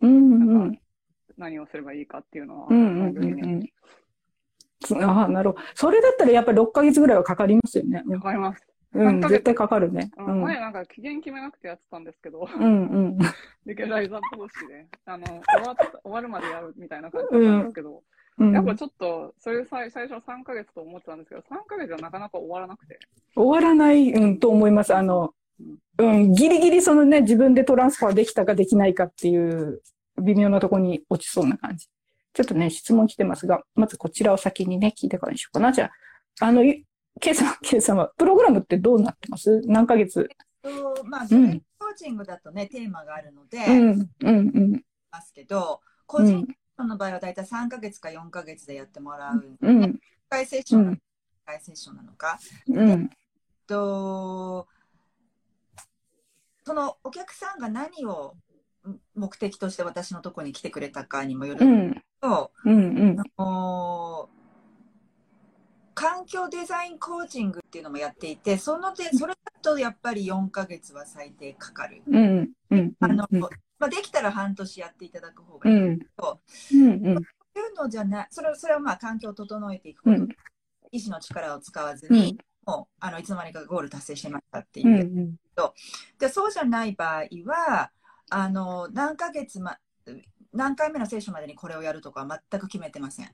うんんん。何をすればいいかっていうのは、うんうんうんうん。ああ、なるほど。それだったらやっぱり6ヶ月ぐらいはかかりますよね。わかります。うん、絶対かかるね。前なんか期限決めなくてやってたんですけど、うんうん。できるライザー投資で、あの、終わった終わるまでやるみたいな感じだったんですけど、うん、やっぱちょっと、それ最最初は3ヶ月と思ってたんですけど、3ヶ月はなかなか終わらなくて。終わらない、うん、と思います。あの、うん、ギリギリそのね、自分でトランスファーできたかできないかっていう微妙なところに落ちそうな感じ。ちょっとね、質問来てますが、まずこちらを先にね、聞いてからにしようかな。じゃあ、あの、ゆケイさん、ケイさんは、プログラムってどうなってます？何ヶ月？とまあ、うんコーチングだとね、テーマがあるので、うん、うん、うん、ますけど、個人の場合はだいたい3ヶ月か4ヶ月でやってもらう。うん、1回セッションなのか、1回セッションなのか。うん、と、そのお客さんが何を目的として私のところに来てくれたかにもよるうん、と、うん、うん、お環境デザインコーチングっていうのもやっていて、そのでそれだとやっぱり4ヶ月は最低かかる。うん、うん、あの、まあ、できたら半年やっていただく方がいい。うん、とう。ん、うん、いうのじゃない、それそれはまあ環境を整えていくこと、うん。意志の力を使わずに、もうあのいつの間にかゴール達成してましたっていう。うんうん。でそうじゃない場合はあの何ヶ月、ま、何回目のセッションまでにこれをやるとかは全く決めてません。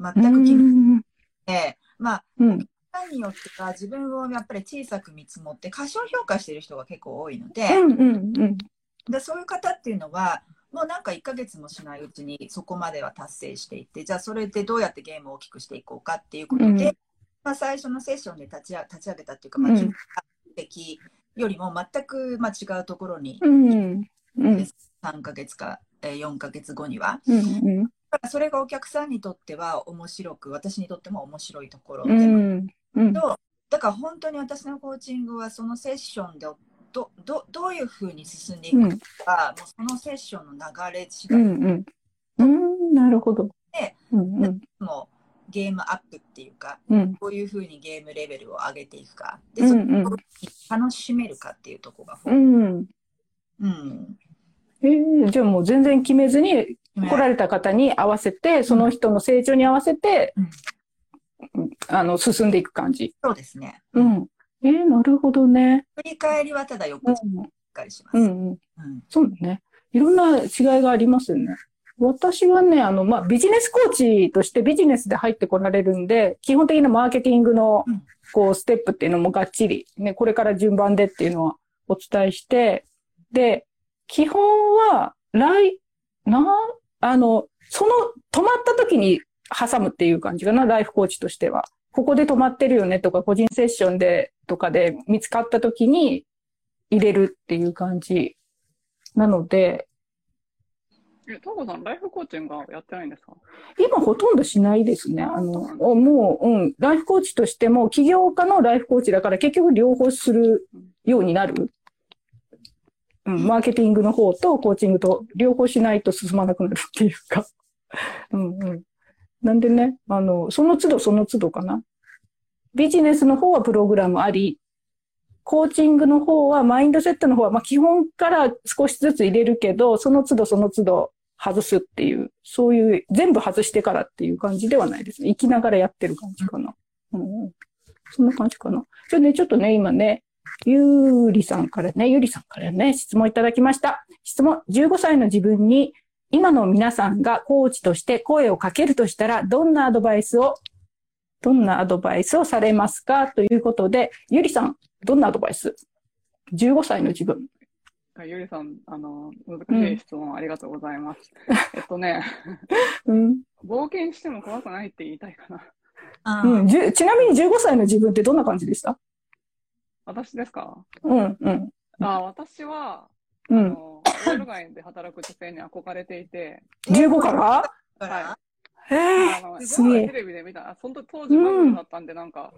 全く決めて、まあ、うん。何によっては自分をやっぱり小さく見積もって過小評価している人が結構多いので,、うんうんうんでそういう方っていうのはもうなんか1ヶ月もしないうちにそこまでは達成していってじゃあそれでどうやってゲームを大きくしていこうかっていうことで、うん。まあ、最初のセッションで立ち上立ち上げたっていうか、まあ、うん。決めた目的よりも全く、まあ、違うところにうん。うん。うん3ヶ月かえー4ヶ月後には。うんだからそれがお客さんにとっては面白く、私にとっても面白いところで、うん。うん。とだから本当に私のコーチングはそのセッションでどどどういうふうに進んでいくか、もうそのセッションの流れ次第、うんうん。うんなるほど。でうんうん。もうゲームアップっていうか、うん。こういうふうにゲームレベルを上げていくか、でそこをうん。うん楽しめるかっていうところが、うん。うん、えーじゃあもう全然決めずに来られた方に合わせて、その人の成長に合わせて、あの、進んでいく感じ。そうですね。うん。えーなるほどね。振り返りはただよくしっかりします。うんうん。うんそうね。いろんな違いがありますよね。私はね、あの、まあ、ビジネスコーチとしてビジネスで入ってこられるんで、基本的なマーケティングのうん、こう、ステップっていうのもがっちり、ね、これから順番でっていうのはお伝えして、で、基本は、来、な、あの、その、止まった時に挟むっていう感じかな、ライフコーチとしては。ここで止まってるよねとか、個人セッションで、とかで見つかった時に入れるっていう感じなので、え、トーコさん、ライフコーチングはやってないんですか？今ほとんどしないですね。あの、もう、うん、ライフコーチとしても、起業家のライフコーチだから結局両方するようになる。うん、マーケティングの方とコーチングと両方しないと進まなくなるっていうか。うんうん。なんでね、あの、その都度その都度かな。ビジネスの方はプログラムあり、コーチングの方は、マインドセットの方は、まあ、基本から少しずつ入れるけど、その都度その都度外すっていう、そういう、全部外してからっていう感じではないですね。生きながらやってる感じかな。うん、そんな感じかな。じゃあね、ちょっとね、今ね、ゆうりさんからね、ゆうりさんからね、質問いただきました。質問、15歳の自分に、今の皆さんがコーチとして声をかけるとしたら、どんなアドバイスを、どんなアドバイスをされますかということで、ゆりさん、どんなアドバイス ?15 歳の自分。ゆりさん、あの、難しい質問ありがとうございます。えっとね、うん。冒険しても怖くないって言いたいかな。うん、ちなみに15歳の自分ってどんな感じでした？私ですか？うん、うん、あ、私は、うん。あの、オール街で働く女性に憧れていて、15から？から？へえすげえ。テレビで見た、あその時当時バブルだったんで、なんか、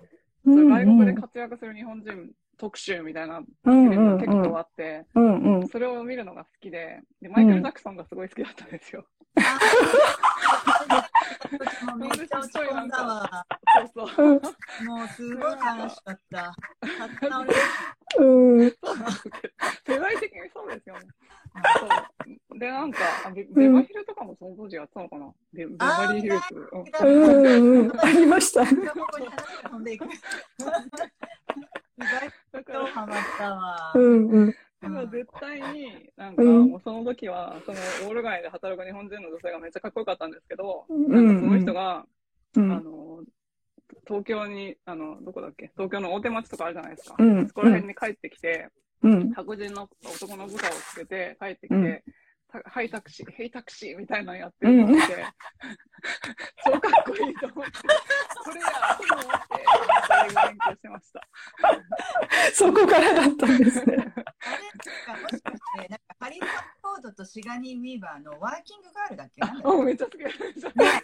外国で活躍する日本人特集みたいなテうんレビが結構あって、うんうん。それを見るのが好きで、で、マイケル・ジャクソンがすごい好きだったんですよ。めっちゃ落ち込んだわ。そうそう。うんもうすごい悲しかった。立ち直れうん。世代的にそうですよね。そうで、なんか、あベベバヒルとかもその当時やってたのかなベベバリーヒルズ。うんうんうん。ありました。意外とハマったわ。うんうん。でも絶対に、なんか、うん。もうその時は、そのオール街で働く日本人の女性がめっちゃかっこよかったんですけど、うん。なんかその人が、あうん。の、東京に、あの、どこだっけ？東京の大手町とかあるじゃないですか。うん。そこら辺に帰ってきて、うん。白人の男の部下をつけて帰ってきて、ハイタクシー、ヘイタクシーみたいなのやってるのを見て、超かっこいいと思って、これやと思って、勉強してました。そこからだったんですね。あれなんかもしかして、なんかハリソン・フォードとシガニー・ウィーバーのワーキングガールだっけ？なんだっあ、めっちゃ好き。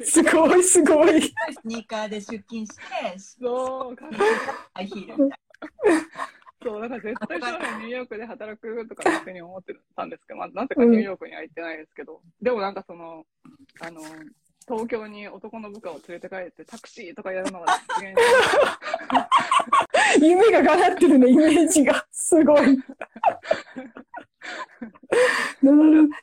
すごいすごい。けスニーカーで出勤して、そう、かっこいい。ハイヒールみたいそう、だから絶対将来ニューヨークで働くとか勝手に思ってたんですけど、まあ、なぜかニューヨークには行ってないですけど、でもなんかその、あの、東京に男の部下を連れて帰ってタクシーとかやるのが実現 夢が叶ってるね、イメージが。すごい。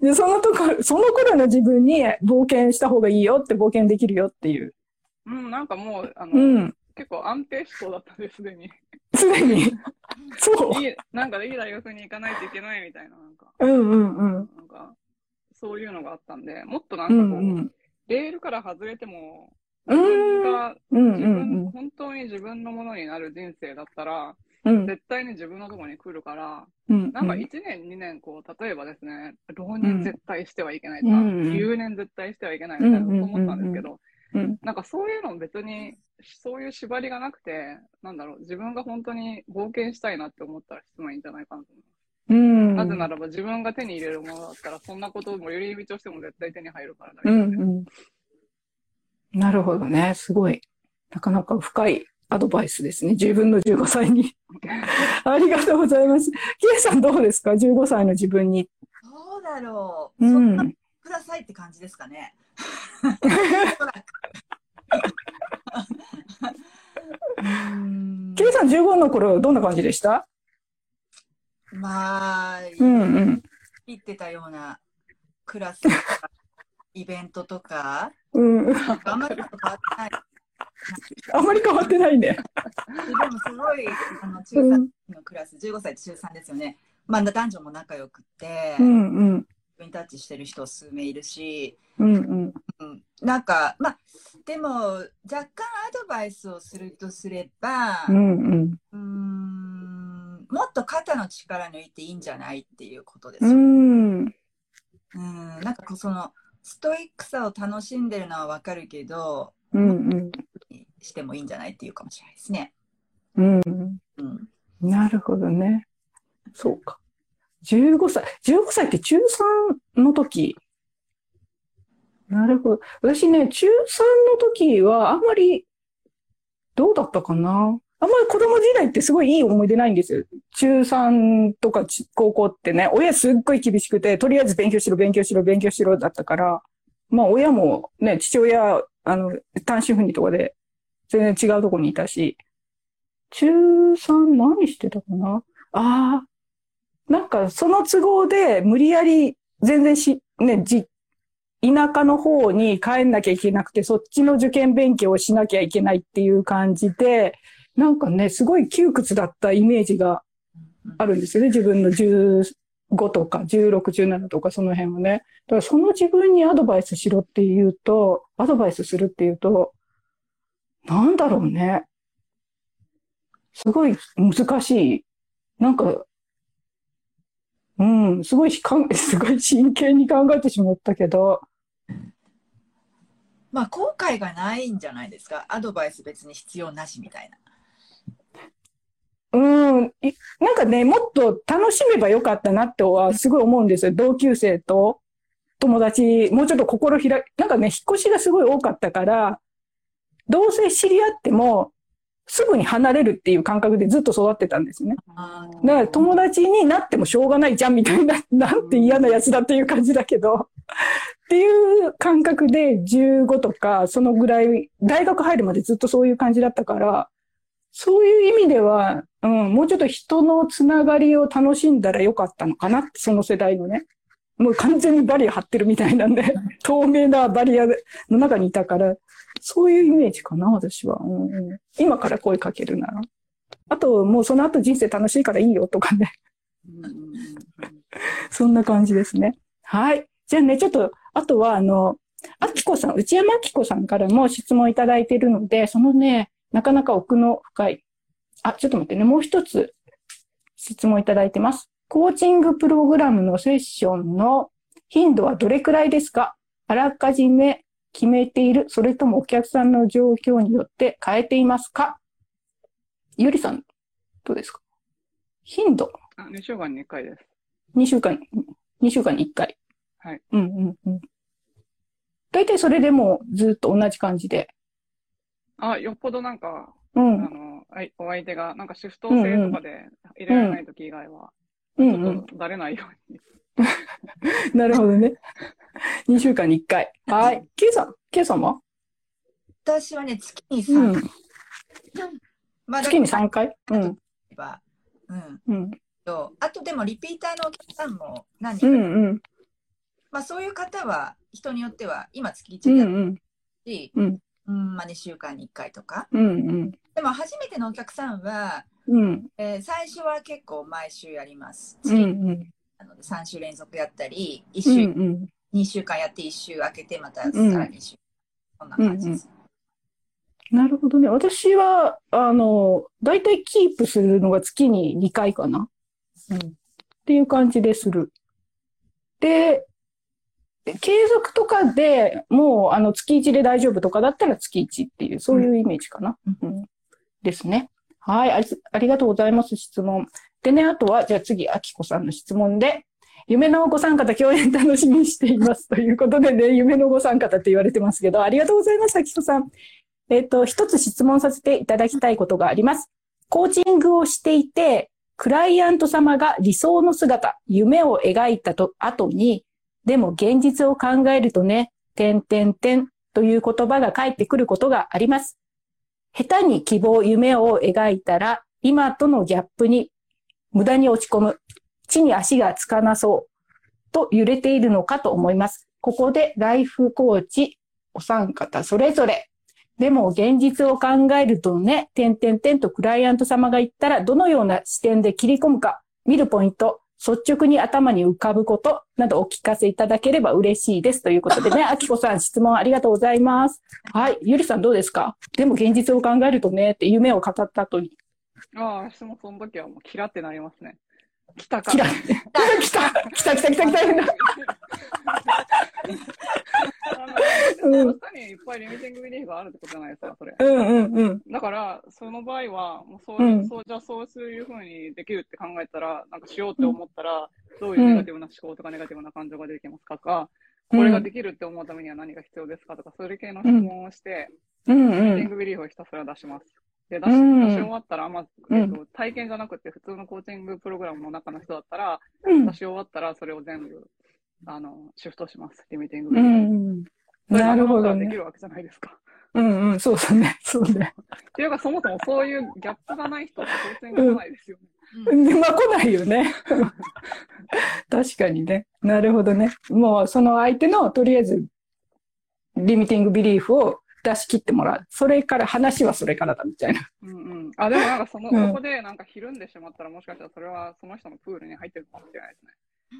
でそのとこ、その頃の自分に冒険した方がいいよって冒険できるよっていう。うん、なんかもう、あの、うん。結構安定志向だったんです、すでに。すでに。そう。いい、なんかいい大学に行かないといけないみたいな、なんか、うんうんうん。なんか、そういうのがあったんで、もっとなうんかこう、んレールから外れても、うん。自うん分がうん自分、うん本当に自分のものになる人生だったら、うん。絶対に自分のところに来るから、うん。なんか1年、2年、こう、例えばですね、浪人絶対してはいけないとか、うん留年絶対してはいけないみたいなこと思ったんですけど、うんなんかそういうの別に、そういう縛りがなくて、なんだろう、自分が本当に冒険したいなって思ったら質問いいんじゃないかなと思います。うん。なぜならば自分が手に入れるものだったら、そんなことも寄り道をしても絶対手に入るからだうんうん。なるほどね。すごい。なかなか深いアドバイスですね。自分の15歳に。ありがとうございます。キエさんどうですか ?15 歳の自分に。どうだろう。うそんな、ん。くださいって感じですかね。うんキエさん15の頃どんな感じでした？まあ、うんうん。言ってたようなクラスとか、イベントとか、うん。あんまり変わってない。あんまり変わってないね。でもすごい、あの中3うん。のクラス、15歳と中3ですよね。まあ、男女も仲良くて、うんうん。インタッチしてる人数名いるし、うんうん。うん、なんか、まあ、でも、若干アドバイスをするとすれば、うんうん。うーんもっと肩の力抜いていいんじゃないっていうことですうよ。ん。うん、なんかそのストイックさを楽しんでるのはわかるけど、うんうん。してもいいんじゃないっていうかもしれないですね。うん。うん、なるほどね。そうか。15歳。15歳って中3の時。なるほど。私ね、中3の時はあんまり、どうだったかな。あんまり子供時代ってすごいいい思い出ないんですよ。中3とか高校ってね、親すっごい厳しくて、とりあえず勉強しろ、勉強しろ、勉強しろだったから、まあ親もね、父親、あの、単身赴任とかで全然違うとこにいたし、中3何してたかなああ、なんかその都合で無理やり全然し、ね、じ、田舎の方に帰んなきゃいけなくて、そっちの受験勉強をしなきゃいけないっていう感じで、なんかね、すごい窮屈だったイメージがあるんですよね。自分の15とか16、17とかその辺はね。だからその自分にアドバイスしろっていうと、アドバイスするっていうと、なんだろうね。すごい難しい。なんか、うん、すごいしかん、すごい真剣に考えてしまったけど、まあ後悔がないんじゃないですか？アドバイス別に必要なしみたいな。うん、いなんかね、もっと楽しめばよかったなってはすごい思うんですよ。同級生と友達、もうちょっと心開い、なんかね、引っ越しがすごい多かったから、どうせ知り合っても、すぐに離れるっていう感覚でずっと育ってたんですね。あだから友達になってもしょうがないじゃんみたいな、なんて嫌なやつだっていう感じだけど、っていう感覚で15とか、そのぐらい、大学入るまでずっとそういう感じだったから、そういう意味では、うん、もうちょっと人のつながりを楽しんだらよかったのかなって、その世代のね。もう完全にバリア張ってるみたいなんで、透明なバリアの中にいたから、そういうイメージかな、私は。うんうん、今から声かけるなら。あと、もうその後人生楽しいからいいよとかね。そんな感じですね。はい。じゃあね、ちょっと、あとは、あの、あきこさん、内山あきこさんからも質問いただいているので、そのね、なかなか奥の深い。あ、ちょっと待ってね、もう一つ質問いただいてます。コーチングプログラムのセッションの頻度はどれくらいですか？あらかじめ決めているそれともお客さんの状況によって変えていますか？ゆりさん、どうですか？頻度あ2週間に1回です。2週間、2週間に1回。はい。うんうんうん。大体それでもうずっと同じ感じで。あ、よっぽどなんか、あうん。の、あいお相手が、なんかシフト制とかで入れられないとき以外は、ちょうんうんっ。とだれないように。なるほどね。2週間に1回。はい。ケイさん、ケイさんは？私はね、月にう3ん。回。まあ月に3回？うん。ば、うん。うん。と、あとでもリピーターのお客さんも何う人か、んうん。まあそういう方は人によっては今月う1だんうん。し、うんうんまあ、2週間に1回とか。うんうん。でも初めてのお客さんは、うん。えー最初は結構毎週やります。うん月うん。なので3週連続やったり、1う週、んうん。2週間やって1週空けてまたさんらに1週。そんな感じです。なるほどね。私は、あの、だいたいキープするのが月に2回かな。うん。っていう感じでする。で、継続とかでもう、あの、月1で大丈夫とかだったら月1っていう、そういうイメージかな。うん。ですね。はいあり。ありがとうございます、質問。でね、あとは、じゃあ次、あきこさんの質問で、夢のお子さん方共演楽しみにしています。ということでね、夢のお子さん方って言われてますけど、ありがとうございます、あきこさん。えっ、と、一つ質問させていただきたいことがあります。コーチングをしていて、クライアント様が理想の姿、夢を描いたと後に、でも現実を考えるとね、点点点という言葉が返ってくることがあります。下手に希望、夢を描いたら、今とのギャップに無駄に落ち込む。地に足がつかなそう。と揺れているのかと思います。ここでライフコーチ、お三方それぞれ。でも現実を考えるとね、点々点とクライアント様が言ったらどのような視点で切り込むか、見るポイント、率直に頭に浮かぶことなどお聞かせいただければ嬉しいです。ということでね、あきこさん質問ありがとうございます。はい。ゆりさんどうですか？でも現実を考えるとね、って夢を語った後に。ああ、私もその時はもうキラってなりますね。来たか。キラ来た来た来た来た来たあの、明日にいっぱいリミティングビリーフがあるってことじゃないですか、それ。うんうんうん。だから、その場合は、もうそう、うんそう、じゃあそういうふうにできるって考えたら、なんかしようって思ったら、どういうネガティブな思考とかネガティブな感情が出てきますかとか、うんこれができるって思うためには何が必要ですかとか、それ系の質問をして、うんリミティンうん。グビリーフをひたすら出します。で、出しうん出し終わったら、まず、うんえっと、体験じゃなくて、普通のコーチングプログラムの中の人だったら、うん出し終わったら、それを全部、あの、シフトします。リミティングビうリーフ。ん。なるほどねでき。るわけじゃないですか。うんうん、そうだね。そうね。っていうか、そもそもそういうギャップがない人ってコーチング来ないですよね。でまあ来ないよね。確かにね。なるほどね。もうその相手のとりあえずリミティングビリーフを出し切ってもらう。それから話はそれからだみたいな。うんうん。あ、でもなんかその、うんそこでなんかひるんでしまったら、もしかしたらそれはその人のプールに入ってるかもしれないですね。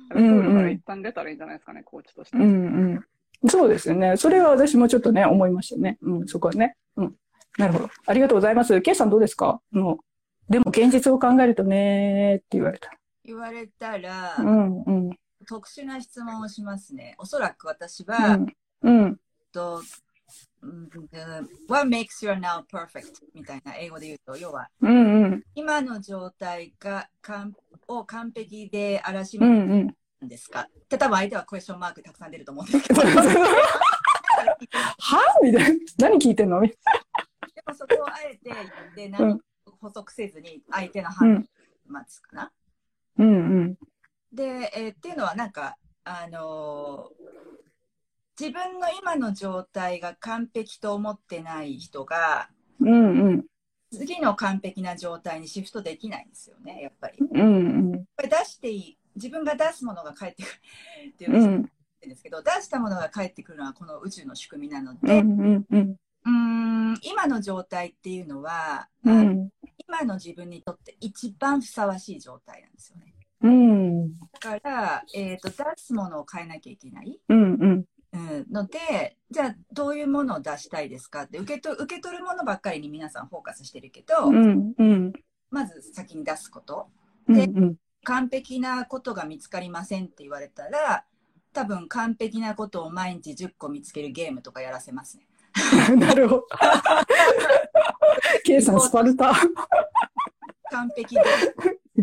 プうんうんールから一旦出たらいいんじゃないですかね、コーチとして。うんうん。そうですよね。それは私もちょっとね、思いましたね。うん、そこはね。うん。なるほど。ありがとうございます。ケイさんどうですか？もう、でも現実を考えるとねーって言われた。言われたら、うんうん。特殊な質問をしますね。おそらく私うは、ん。うん。と、うん What makes you now perfect? みたいな英語で言うと、要は、うんうん。今の状態がかんを完璧であらしめうんうん。んですか、って多分相手はクエスチョンマークたくさん出ると思うんですけど、で はみたいな。何聞いてんの？もそこをあえて言って、う何ん補足せずに相手の判断を待つかな。うんうん。で、えーっていうのはなんか、あのー自分の今の状態が完璧と思ってない人が、うんうん。次の完璧な状態にシフトできないんですよね、やっぱり。うんうん。出していい、自分が出すものが返ってくるっていうのですけど、出したものが返ってくるのはこの宇宙の仕組みなのうで、んうんうん。うーん、今の状態っていうのは、あうん。今の自分にとって一番ふさわしい状態なんですよね。うん。だから、えー、と出すものを変えなきゃいけない。うんうん。うん、ので、じゃあどういうものを出したいですかって受けと受け取るものばっかりに皆さんフォーカスしてるけど、うんうん。まず先に出すこと。うん完璧なことが見つかりませんって言われたら、多分完璧なことを毎日10個見つけるゲームとかやらせますね。うん。なるほど。ケイさん、スパルタ。完璧で。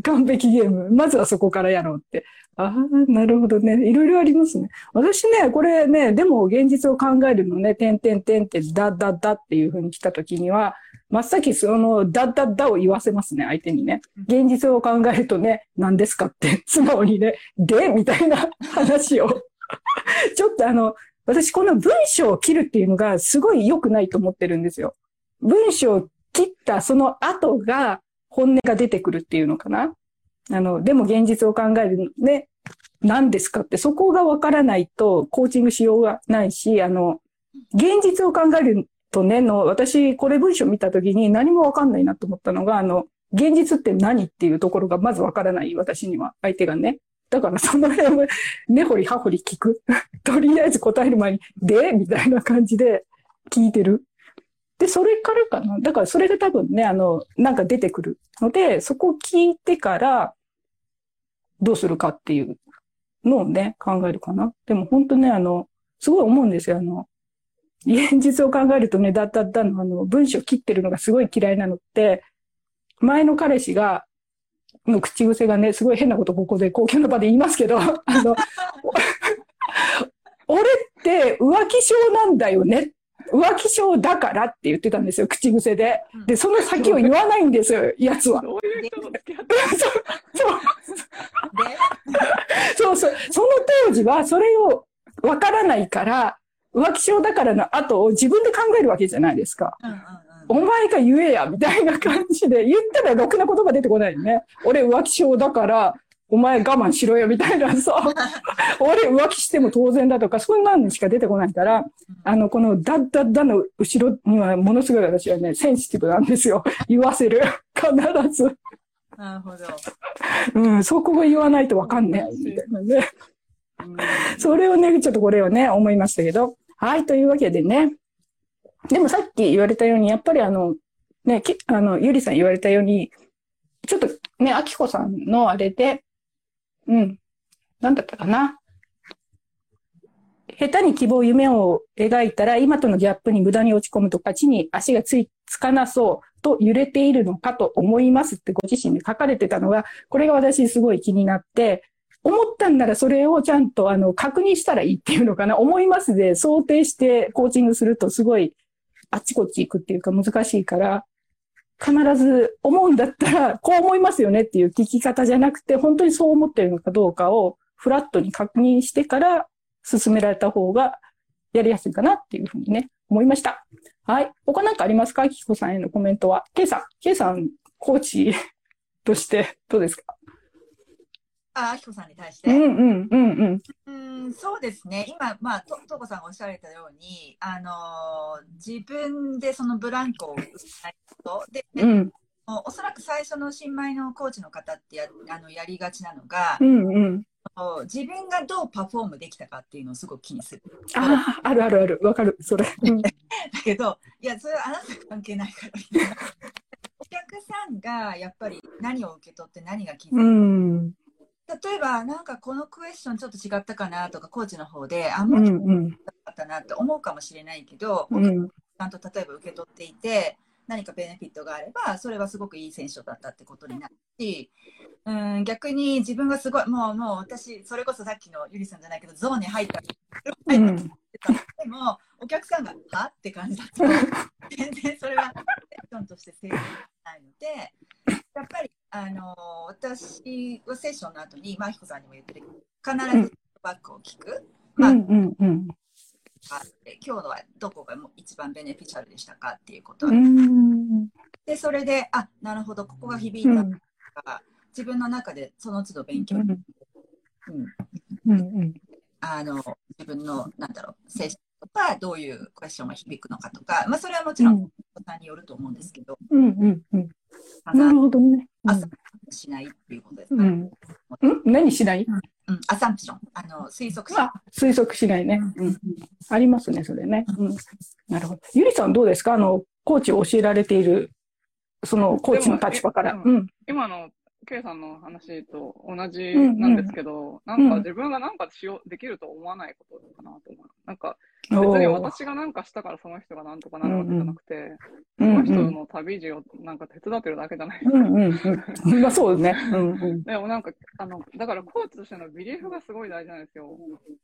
完璧ゲーム。まずはそこからやろうって。ああ、なるほどね。いろいろありますね。私ね、これね、でも現実を考えるのね、てんてんてんって、だだだっていう風に来た時には、真っ先その、だだだを言わせますね、相手にね。現実を考えるとね、何ですかって、素直にね、でみたいな 話を。ちょっとあの、私この文章を切るっていうのがすごい良くないと思ってるんですよ。文章を切ったその後が本音が出てくるっていうのかな。あの、でも現実を考えるね、何ですかって、そこがわからないとコーチングしようがないし、あの、現実を考えるとねの、私、これ文章見たときに何もわかんないなと思ったのが、あの、現実って何っていうところがまずわからない、私には、相手がね。だからその辺を根掘り葉掘り聞く。とりあえず答える前に、でみたいな感じで聞いてる。で、それからかな。だからそれが多分ね、あの、なんか出てくるので、そこを聞いてから、どうするかっていうのをね、考えるかな。でも本当ね、あの、すごい思うんですよ。あの、現実を考えるとね、だったったの、あの、文章切ってるのがすごい嫌いなのって、前の彼氏が、の口癖がね、すごい変なことここで公共の場で言いますけど、あの、俺って浮気症なんだよね。浮気症だからって言ってたんですよ、口癖で。で、その先を言わないんですよ、やつは。そうで、そうそう。その当時はそれをわからないから、浮気症だからの後を自分で考えるわけじゃないですか。うんうんうん。お前が言えや、みたいな感じで、言ったらろくな言葉出てこないよね。俺浮気症だから、お前我慢しろよ、みたいな さ。俺浮気しても当然だとか、そんなのしか出てこないから、あの、このダッダッダの後ろにはものすごい私はね、センシティブなんですよ。言わせる。必ず。なるほど。うん、そこを言わないとわかんねえ、みたいなね。それをね、ちょっとこれをね、思いましたけど。はい、というわけでね。でもさっき言われたように、やっぱりあの、ね、きあの、ゆりさん言われたように、ちょっとね、あきこさんのあれで、うん、なんだったかな？下手に希望、夢を描いたら、今とのギャップに無駄に落ち込むとか、地に足がつい、つかなそうと揺れているのかと思いますってご自身で書かれてたのが、これが私すごい気になって、思ったんならそれをちゃんとあの確認したらいいっていうのかな？思いますで想定してコーチングするとすごいあっちこっち行くっていうか難しいから、必ず思うんだったら こう思いますよねっていう聞き方じゃなくて、本当にそう思ってるのかどうかをフラットに確認してから進められた方がやりやすいかなっていうふうにね、思いました。はい。他なんかありますか？キキコさんへのコメントは。ケイさん、ケイさん、コーチとしてどうですか？あ、あきこさんに対して。うんうんうんうん。うん、そうですね。今、まあ、と、とこさんがおっしゃられたように、あのー自分でそのブランコを打つないこと。で、うんおおそらく最初の新米のコーチの方ってやあのやりがちなのがう、んうん。お自分がどうパフォームできたかっていうのをすごく気にする。ああ、あるあるある。わかる。それ。うん だけど、いや、それはあなた関係ないから。お客さんがやっぱり何を受け取って何が気づくうん。例えば、なんかこのクエスチョンちょっと違ったかなとか、コーチの方で、あ、んうん。違ったなって思うかもしれないけど、うん。ちゃんと例えば受け取っていて、何かベネフィットがあれば、それはすごくいい選手だったってことになるし、うん、逆に自分がすごい、もう、もう私、それこそさっきのゆりさんじゃないけど、ゾーンに入った。うん。入ってたでも、お客さんが、は？って感じだと、全然それはセッションとして成立しないので、やっぱり、あの私はセッションの後に、マヒコさんにも言ってる必ずフィードバックを聞く。うんうんうん。あって今日のはどこがもう一番ベネフィシャルでしたかっていうこと、うん。でそれであなるほどここが響いたとか、自分の中でその都度勉強、うんうん。あの自分のなんだろう精神とかどういうクエスチョンが響くのかとか、まあ、それはもちろんおさんによると思うんですけど、うんうんうん。あなるほどね。朝しないっていうことですか、うん。うん？何しない？うん、アサンプションあの推測しあ、推測しないね。うん。ありますね、それね。うん。なるほど。ゆりさんどうですか？あの、コーチを教えられている、そのコーチの立場から。うん。今の K さんの話と同じなんですけど、んなんか自分がなんかしようできると思わないことかなと思う。なんか別に私がなんかしたからその人がなんとかなるわけじゃなくて、うんその人うんの旅路をなんか手伝ってるだけじゃない。うんうんうん。まあそうね。うんうん。でもなんか、あの、だからコーチとしてのビリーフがすごい大事なんですよ。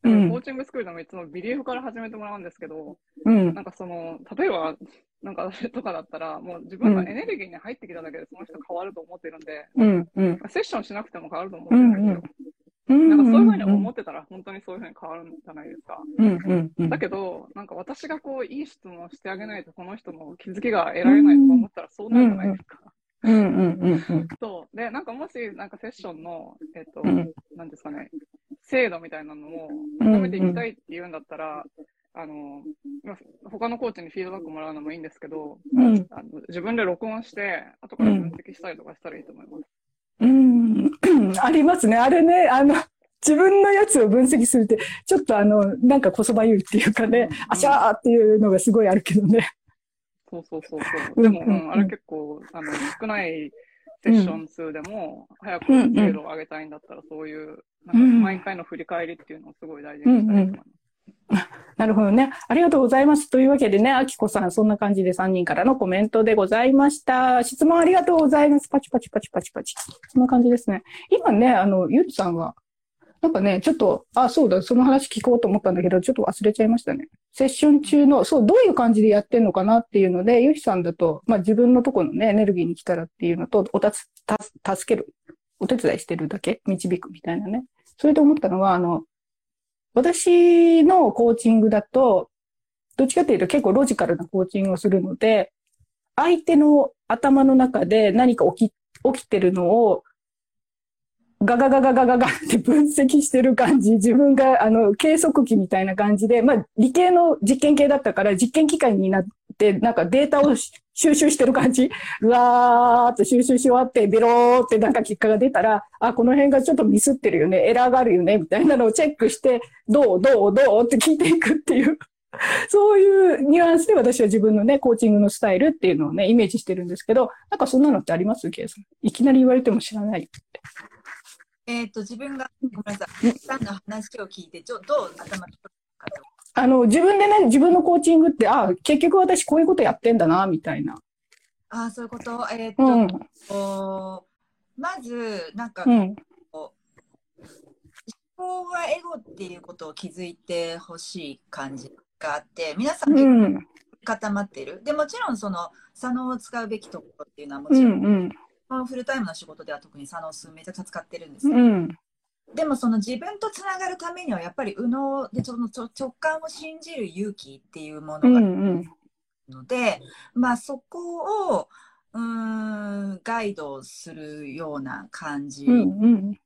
うんコーチングスクールでもいつもビリーフから始めてもらうんですけど、うんなんかその、例えば、なんか私とかだったら、もう自分のエネルギーに入ってきただけでその人変わると思ってるんで、うんうん。セッションしなくても変わると思ってるんですよ。うんなんかそういうふうに思ってたら本当にそういうふうに変わるんじゃないですか。うんうんうん。だけど、なんか私がこう、いい質問をしてあげないとこの人の気づきが得られないとか思ったらそうなるじゃないですか。うんうんうんうん。そう。で、なんかもし、なんかセッションの、えっ、と、うんなんですかね、制度みたいなのをうん高めていきたいって言うんだったら、あの、まあ、他のコーチにフィードバックもらうのもいいんですけど、うん。あの自分で録音して、後から分析したりとかしたらいいと思います。うん。ありますね。あれね、あの、自分のやつを分析するって、ちょっとあの、なんかこそばゆいっていうかね、あしゃーっていうのがすごいあるけどね。そうそうそううそう。でも、あれ結構、あの、少ないセッション数でも、早く精度を上げたいんだったら、そういう、なんか毎回の振り返りっていうのをすごい大事にしたいと思います。なるほどね。ありがとうございます。というわけでね、あきこさん、そんな感じで3人からのコメントでございました。質問ありがとうございます。パチパチパチパチパチ。そんな感じですね。今ね、あの、ゆりさんは、なんかね、ちょっと、あ、そうだ、その話聞こうと思ったんだけど、ちょっと忘れちゃいましたね。セッション中の、そう、どういう感じでやってんのかなっていうので、ゆりさんだと、まあ自分のとこのね、エネルギーに来たらっていうのと、おたつ、た、助ける、お手伝いしてるだけ、導くみたいなね。それで思ったのは、あの、私のコーチングだと、どっちかというと結構ロジカルなコーチングをするので、相手の頭の中で何か起き、起きてるのを、ガガガガガガガって分析してる感じ、自分があの計測器みたいな感じで、まあ理系の実験系だったから実験機械になって、なんかデータをし収集してる感じ。うわーって収集し終わって、ベローってなんか結果が出たら、あ、この辺がちょっとミスってるよね、エラーがあるよね、みたいなのをチェックして、どうどうどうって聞いていくっていう。そういうニュアンスで私は自分のね、コーチングのスタイルっていうのをね、イメージしてるんですけど、なんかそんなのってあります？ケイさん。いきなり言われても知らない。えっ、と、自分が、ごめんなさい、さんの話を聞いて、ちょどう頭。あの、自分でね、自分のコーチングって、あ、結局私こういうことやってんだな、みたいな。ああ、そういうこと？えっ、と、うん。こうまず、なんか、うん。思考はエゴっていうことを気づいてほしい感じがあって、皆さん。固まっている？でもちろん、その、左脳を使うべきところっていうのはもうん。ちろん、うん。まあフルタイムの仕事では特に左脳数めちゃくちゃ使ってるんですけど、うん。でもその自分とつながるためにはやっぱり右脳でその直直感を信じる勇気っていうもうん。のがあるうん。ので、まあそこをうーんガイドするような感じ、うん。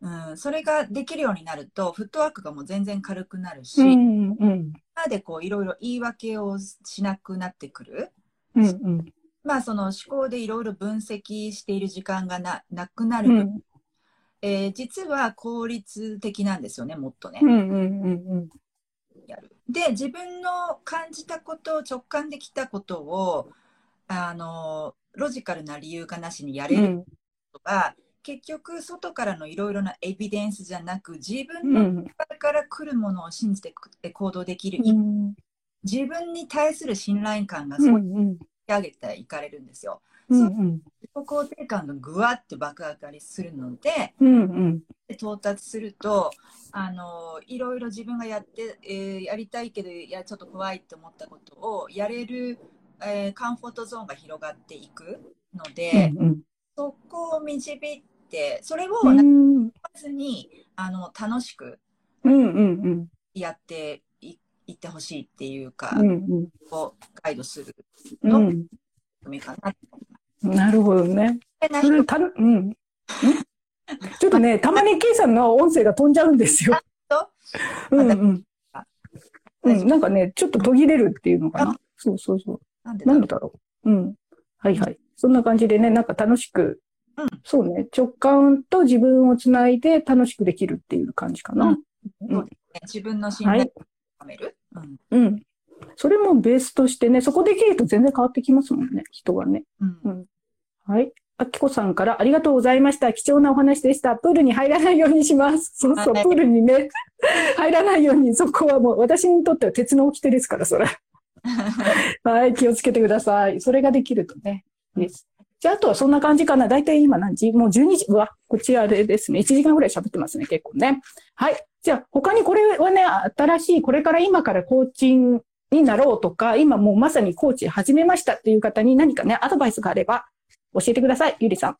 うん、それができるようになるとフットワークがもう全然軽くなるし、う今ん。うん。までこういろいろ言い訳をしなくなってくる。うん。うん。まあその思考でいろいろ分析している時間がななくなる、うん。えー実は効率的なんですよね、もっとね。うん。うん。やる。で、自分の感じたこと、直感できたことを、あの、ロジカルな理由がなしにやれるうん。ことが、結局、外からのいろいろなエビデンスじゃなく、自分のから来るものを信じて行動できる、うん。自分に対する信頼感がうすごいん。上げていかれるんですよ。うん。自己肯定感がぐわって爆上がりするので、うん。到達するとあのいろいろ自分がやって、えーやりたいけどいやちょっと怖いって思ったことをやれる、えーカンフォートゾーンが広がっていくので、うん。そこを導いてそれをう悩ん。まずにあの楽しくうん。うん。やっていいってほしいっていうか、うん。こうガイドするうん。かなと思います。なるほどね。それ、た、うん。んちょっとね、たまに K さんの音声が飛んじゃうんですよ。うんうん。うん、なんかね、ちょっと途切れるっていうのかな。そうそうそう。なんでだろうなんでだろう。うん。はいはい。そんな感じでね、なんか楽しく、うんそうね、直感と自分をつないで楽しくできるっていう感じかな。そうですね自分の信頼をはい。深める、うんうん。それもベースとしてね、そこできると全然変わってきますもんね、人はね。うんはい。あきこさんからありがとうございました。貴重なお話でした。プールに入らないようにします。そうそう、はいプールにね、入らないように、そこはもう私にとっては鉄の掟ですから、それ。はい、気をつけてください。それができるとね。です。じゃあ、あとはそんな感じかな。だいたい今何時？もう12時。うわ、こっちあれですね。1時間ぐらい喋ってますね、結構ね。はい。じゃあ、他にこれはね、新しい、これから今からコーチングになろうとか、今もうまさにコーチ始めましたっていう方に何かね、アドバイスがあれば教えてください。ゆりさん。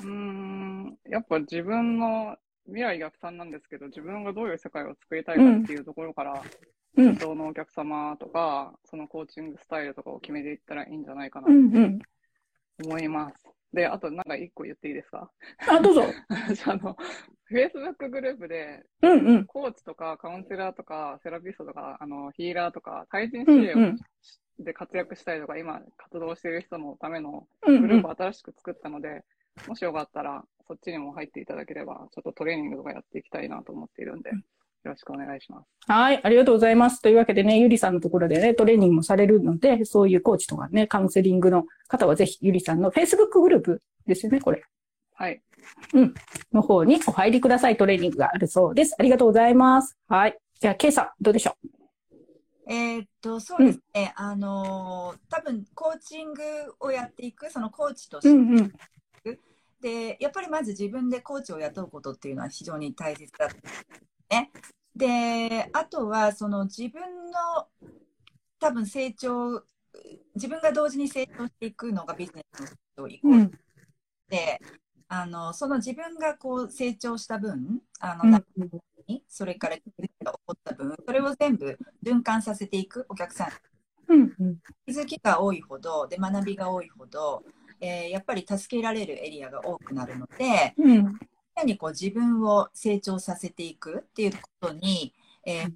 うーん、やっぱ自分の未来逆算なんですけど、自分がどういう世界を作りたいかっていうところから、うん理。想のお客様とか、そのコーチングスタイルとかを決めていったらいいんじゃないかなとうんうん。で、あとなんか一個言っていいですか？あ、どうぞ。じゃあ、あの、Facebook グループで、うんうん。コーチとかカウンセラーとかセラピストとか、あの、ヒーラーとか、対人うん支援うん。で活躍したりとか、今活動している人のためのうんうんグループを新しく作ったので、もしよかったら、そっちにも入っていただければ、ちょっとトレーニングとかやっていきたいなと思っているんで、よろしくお願いします。はい、ありがとうございます。というわけでね、ゆりさんのところでね、トレーニングもされるので、そういうコーチとかね、カウンセリングの方はぜひ、ゆりさんの Facebook グループですよね、これ。はい。の方にお入りください。トレーニングがあるそうです。ありがとうございます。はい。じゃあ、ケイさん、どうでしょえーっと、そうですね。あのー多分コーチングをやっていく、そのコーチとしうて、んうん。で、やっぱりまず自分でコーチを雇うことっていうのは非常に大切だね。で、あとはその自分の多分成長、自分が同時に成長していくのがビジネスのイコールうん。で、あの、その自分がこう成長した分、あの、うんそれからが起こった分、それを全部循環させていくお客さんうんうん。気づきが多いほど、で、学びが多いほど、えーやっぱり助けられるエリアが多くなるので、うん。常にこう自分を成長させていくっていうことに、えー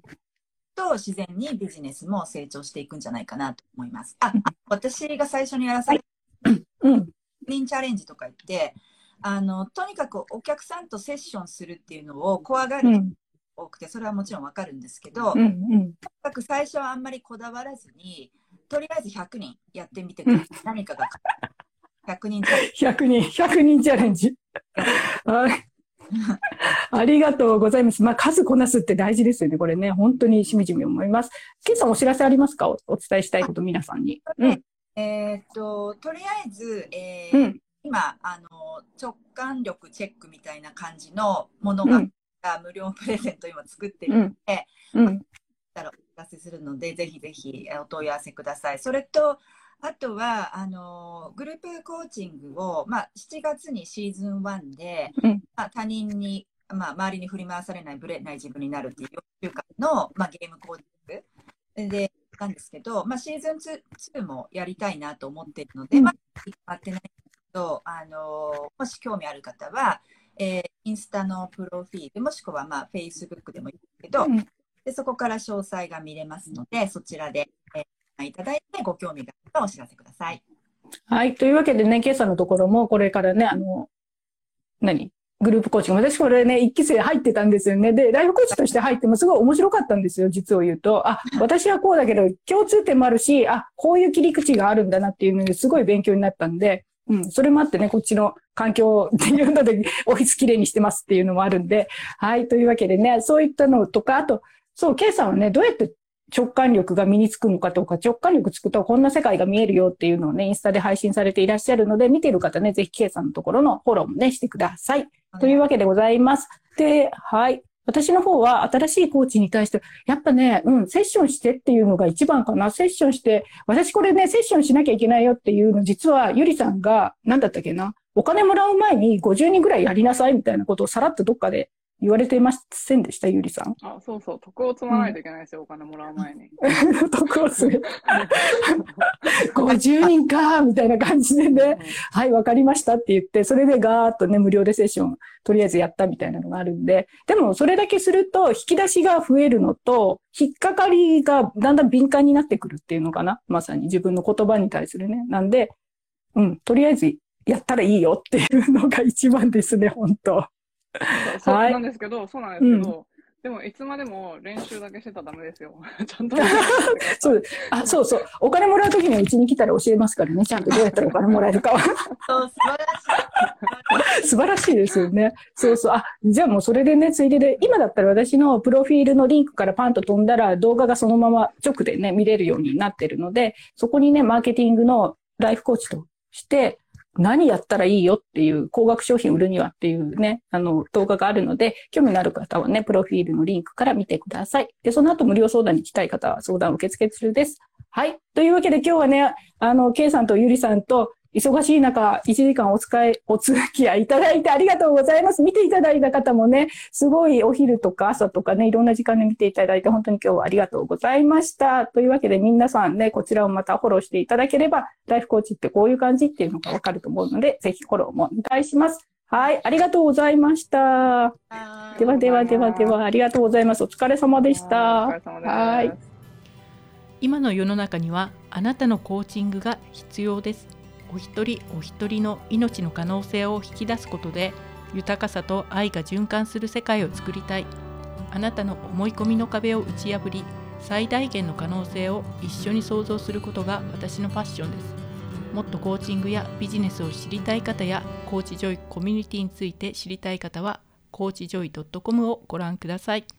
と自然にビジネスも成長していくんじゃないかなと思います。あ、あ私が最初にやらされたうん。リンチャレンジとか言って、あの、とにかくお客さんとセッションするっていうのを怖がる。多くて、それはもちろんわかるんですけど、うん。うん。とにかく最初はあんまりこだわらずに、とりあえず100人やってみてください。何かが100人チャレンジ 100人、100人チャレンジ。はい。ありがとうございます。まあ、数こなすって大事ですよね。これね、本当にしみじみ思います。ケイさんお知らせありますか？おお伝えしたいこと、皆さんに。うん。えーっと、とりあえず、えーうん。今あの、直感力チェックみたいな感じのものが、うん。無料プレゼント今作ってるのうんで、。うん。たらお知らせするので、ぜひぜひえお問い合わせください。それと、あとは、あの、グループコーチングを、まあ、7月にシーズン1で、うん。まあ、他人に、まあ、周りに振り回されない、ぶれない自分になるっていう4週間の、まあ、ゲームコーチングで、なんですけど、まあ、シーズン 2, 2もやりたいなと思っているので、うん。まあ、決まってないけど、あの、もし興味ある方は、えーインスタのプロフィール、もしくは、まあ、フェイスブックでもいいんですけど、うん。でそこから詳細が見れますので、そちらで、えー、いただいてご興味があったらお知らせください。はい。というわけでね、ケイさんのところも、これからね、あの、何？グループコーチング。私これね、一期生入ってたんですよね。で、ライフコーチとして入ってもすごい面白かったんですよ、実を言うと。あ、私はこうだけど、共通点もあるし、あ、こういう切り口があるんだなっていうのですごい勉強になったんで、うん、それもあってね、こっちの環境っていうので、オフィスきれいにしてますっていうのもあるんで、はい。というわけでね、そういったのとか、あと、そう、ケイさんはね、どうやって直感力が身につくのかとか、直感力つくとこんな世界が見えるよっていうのをね、インスタで配信されていらっしゃるので、見てる方ね、ぜひ K さんのところのフォローもね、してください。というわけでございます。で、はい。私の方は新しいコーチに対して、やっぱね、うん、セッションしてっていうのが一番かな。セッションして、私これね、セッションしなきゃいけないよっていうの、実はゆりさんが、なんだったっけな。お金もらう前に50人ぐらいやりなさいみたいなことをさらっとどっかで言われていませんでした、ゆりさん。あ、そうそう、徳を積まないといけないですよ、お金もらう前に。得をする。50人か、みたいな感じでね。はい、わかりましたって言って、それでガーッとね、無料でセッション、とりあえずやったみたいなのがあるんで、でもそれだけすると、引き出しが増えるのと、引っかかりがだんだん敏感になってくるっていうのかな？まさに自分の言葉に対するね。なんで、うん、とりあえずやったらいいよっていうのが一番ですね、本当 そうなんですけど、そうなんですけど、でもいつまでも練習だけしてたらダメですよ。ちゃんと。そうあ、そうそう。お金もらうときにはうちに来たら教えますからね。ちゃんとどうやったらお金もらえるかは。そう素晴らしい。素晴らしいですよね。そうそう。あ、じゃあもうそれでね、ついでで、今だったら私のプロフィールのリンクからパンと飛んだら動画がそのまま直でね、見れるようになってるので、そこにね、マーケティングのライフコーチとして、何やったらいいよっていう、高額商品売るにはっていうね、あの、動画があるので、興味のある方はね、プロフィールのリンクから見てください。で、その後無料相談に来たい方は相談を受付中です。はい。というわけで今日はね、あの、K さんとゆりさんと、忙しい中、1時間お使い、お付き合いいただいてありがとうございます。見ていただいた方もね、すごいお昼とか朝とかね、いろんな時間で見ていただいて、本当に今日はありがとうございました。というわけで皆さんね、こちらをまたフォローしていただければ、ライフコーチってこういう感じっていうのがわかると思うので、ぜひフォローもお願いします。はい、ありがとうございました。ではではではでは、ありがとうございます。お疲れ様でした。お疲れ様です。はい今の世の中にはあなたのコーチングが必要ですお一人お一人の命の可能性を引き出すことで豊かさと愛が循環する世界を作りたい。あなたの思い込みの壁を打ち破り最大限の可能性を一緒に創造することが私のファッションです。もっとコーチングやビジネスを知りたい方やコーチジョイコミュニティについて知りたい方はコーチジョイ .com をご覧ください。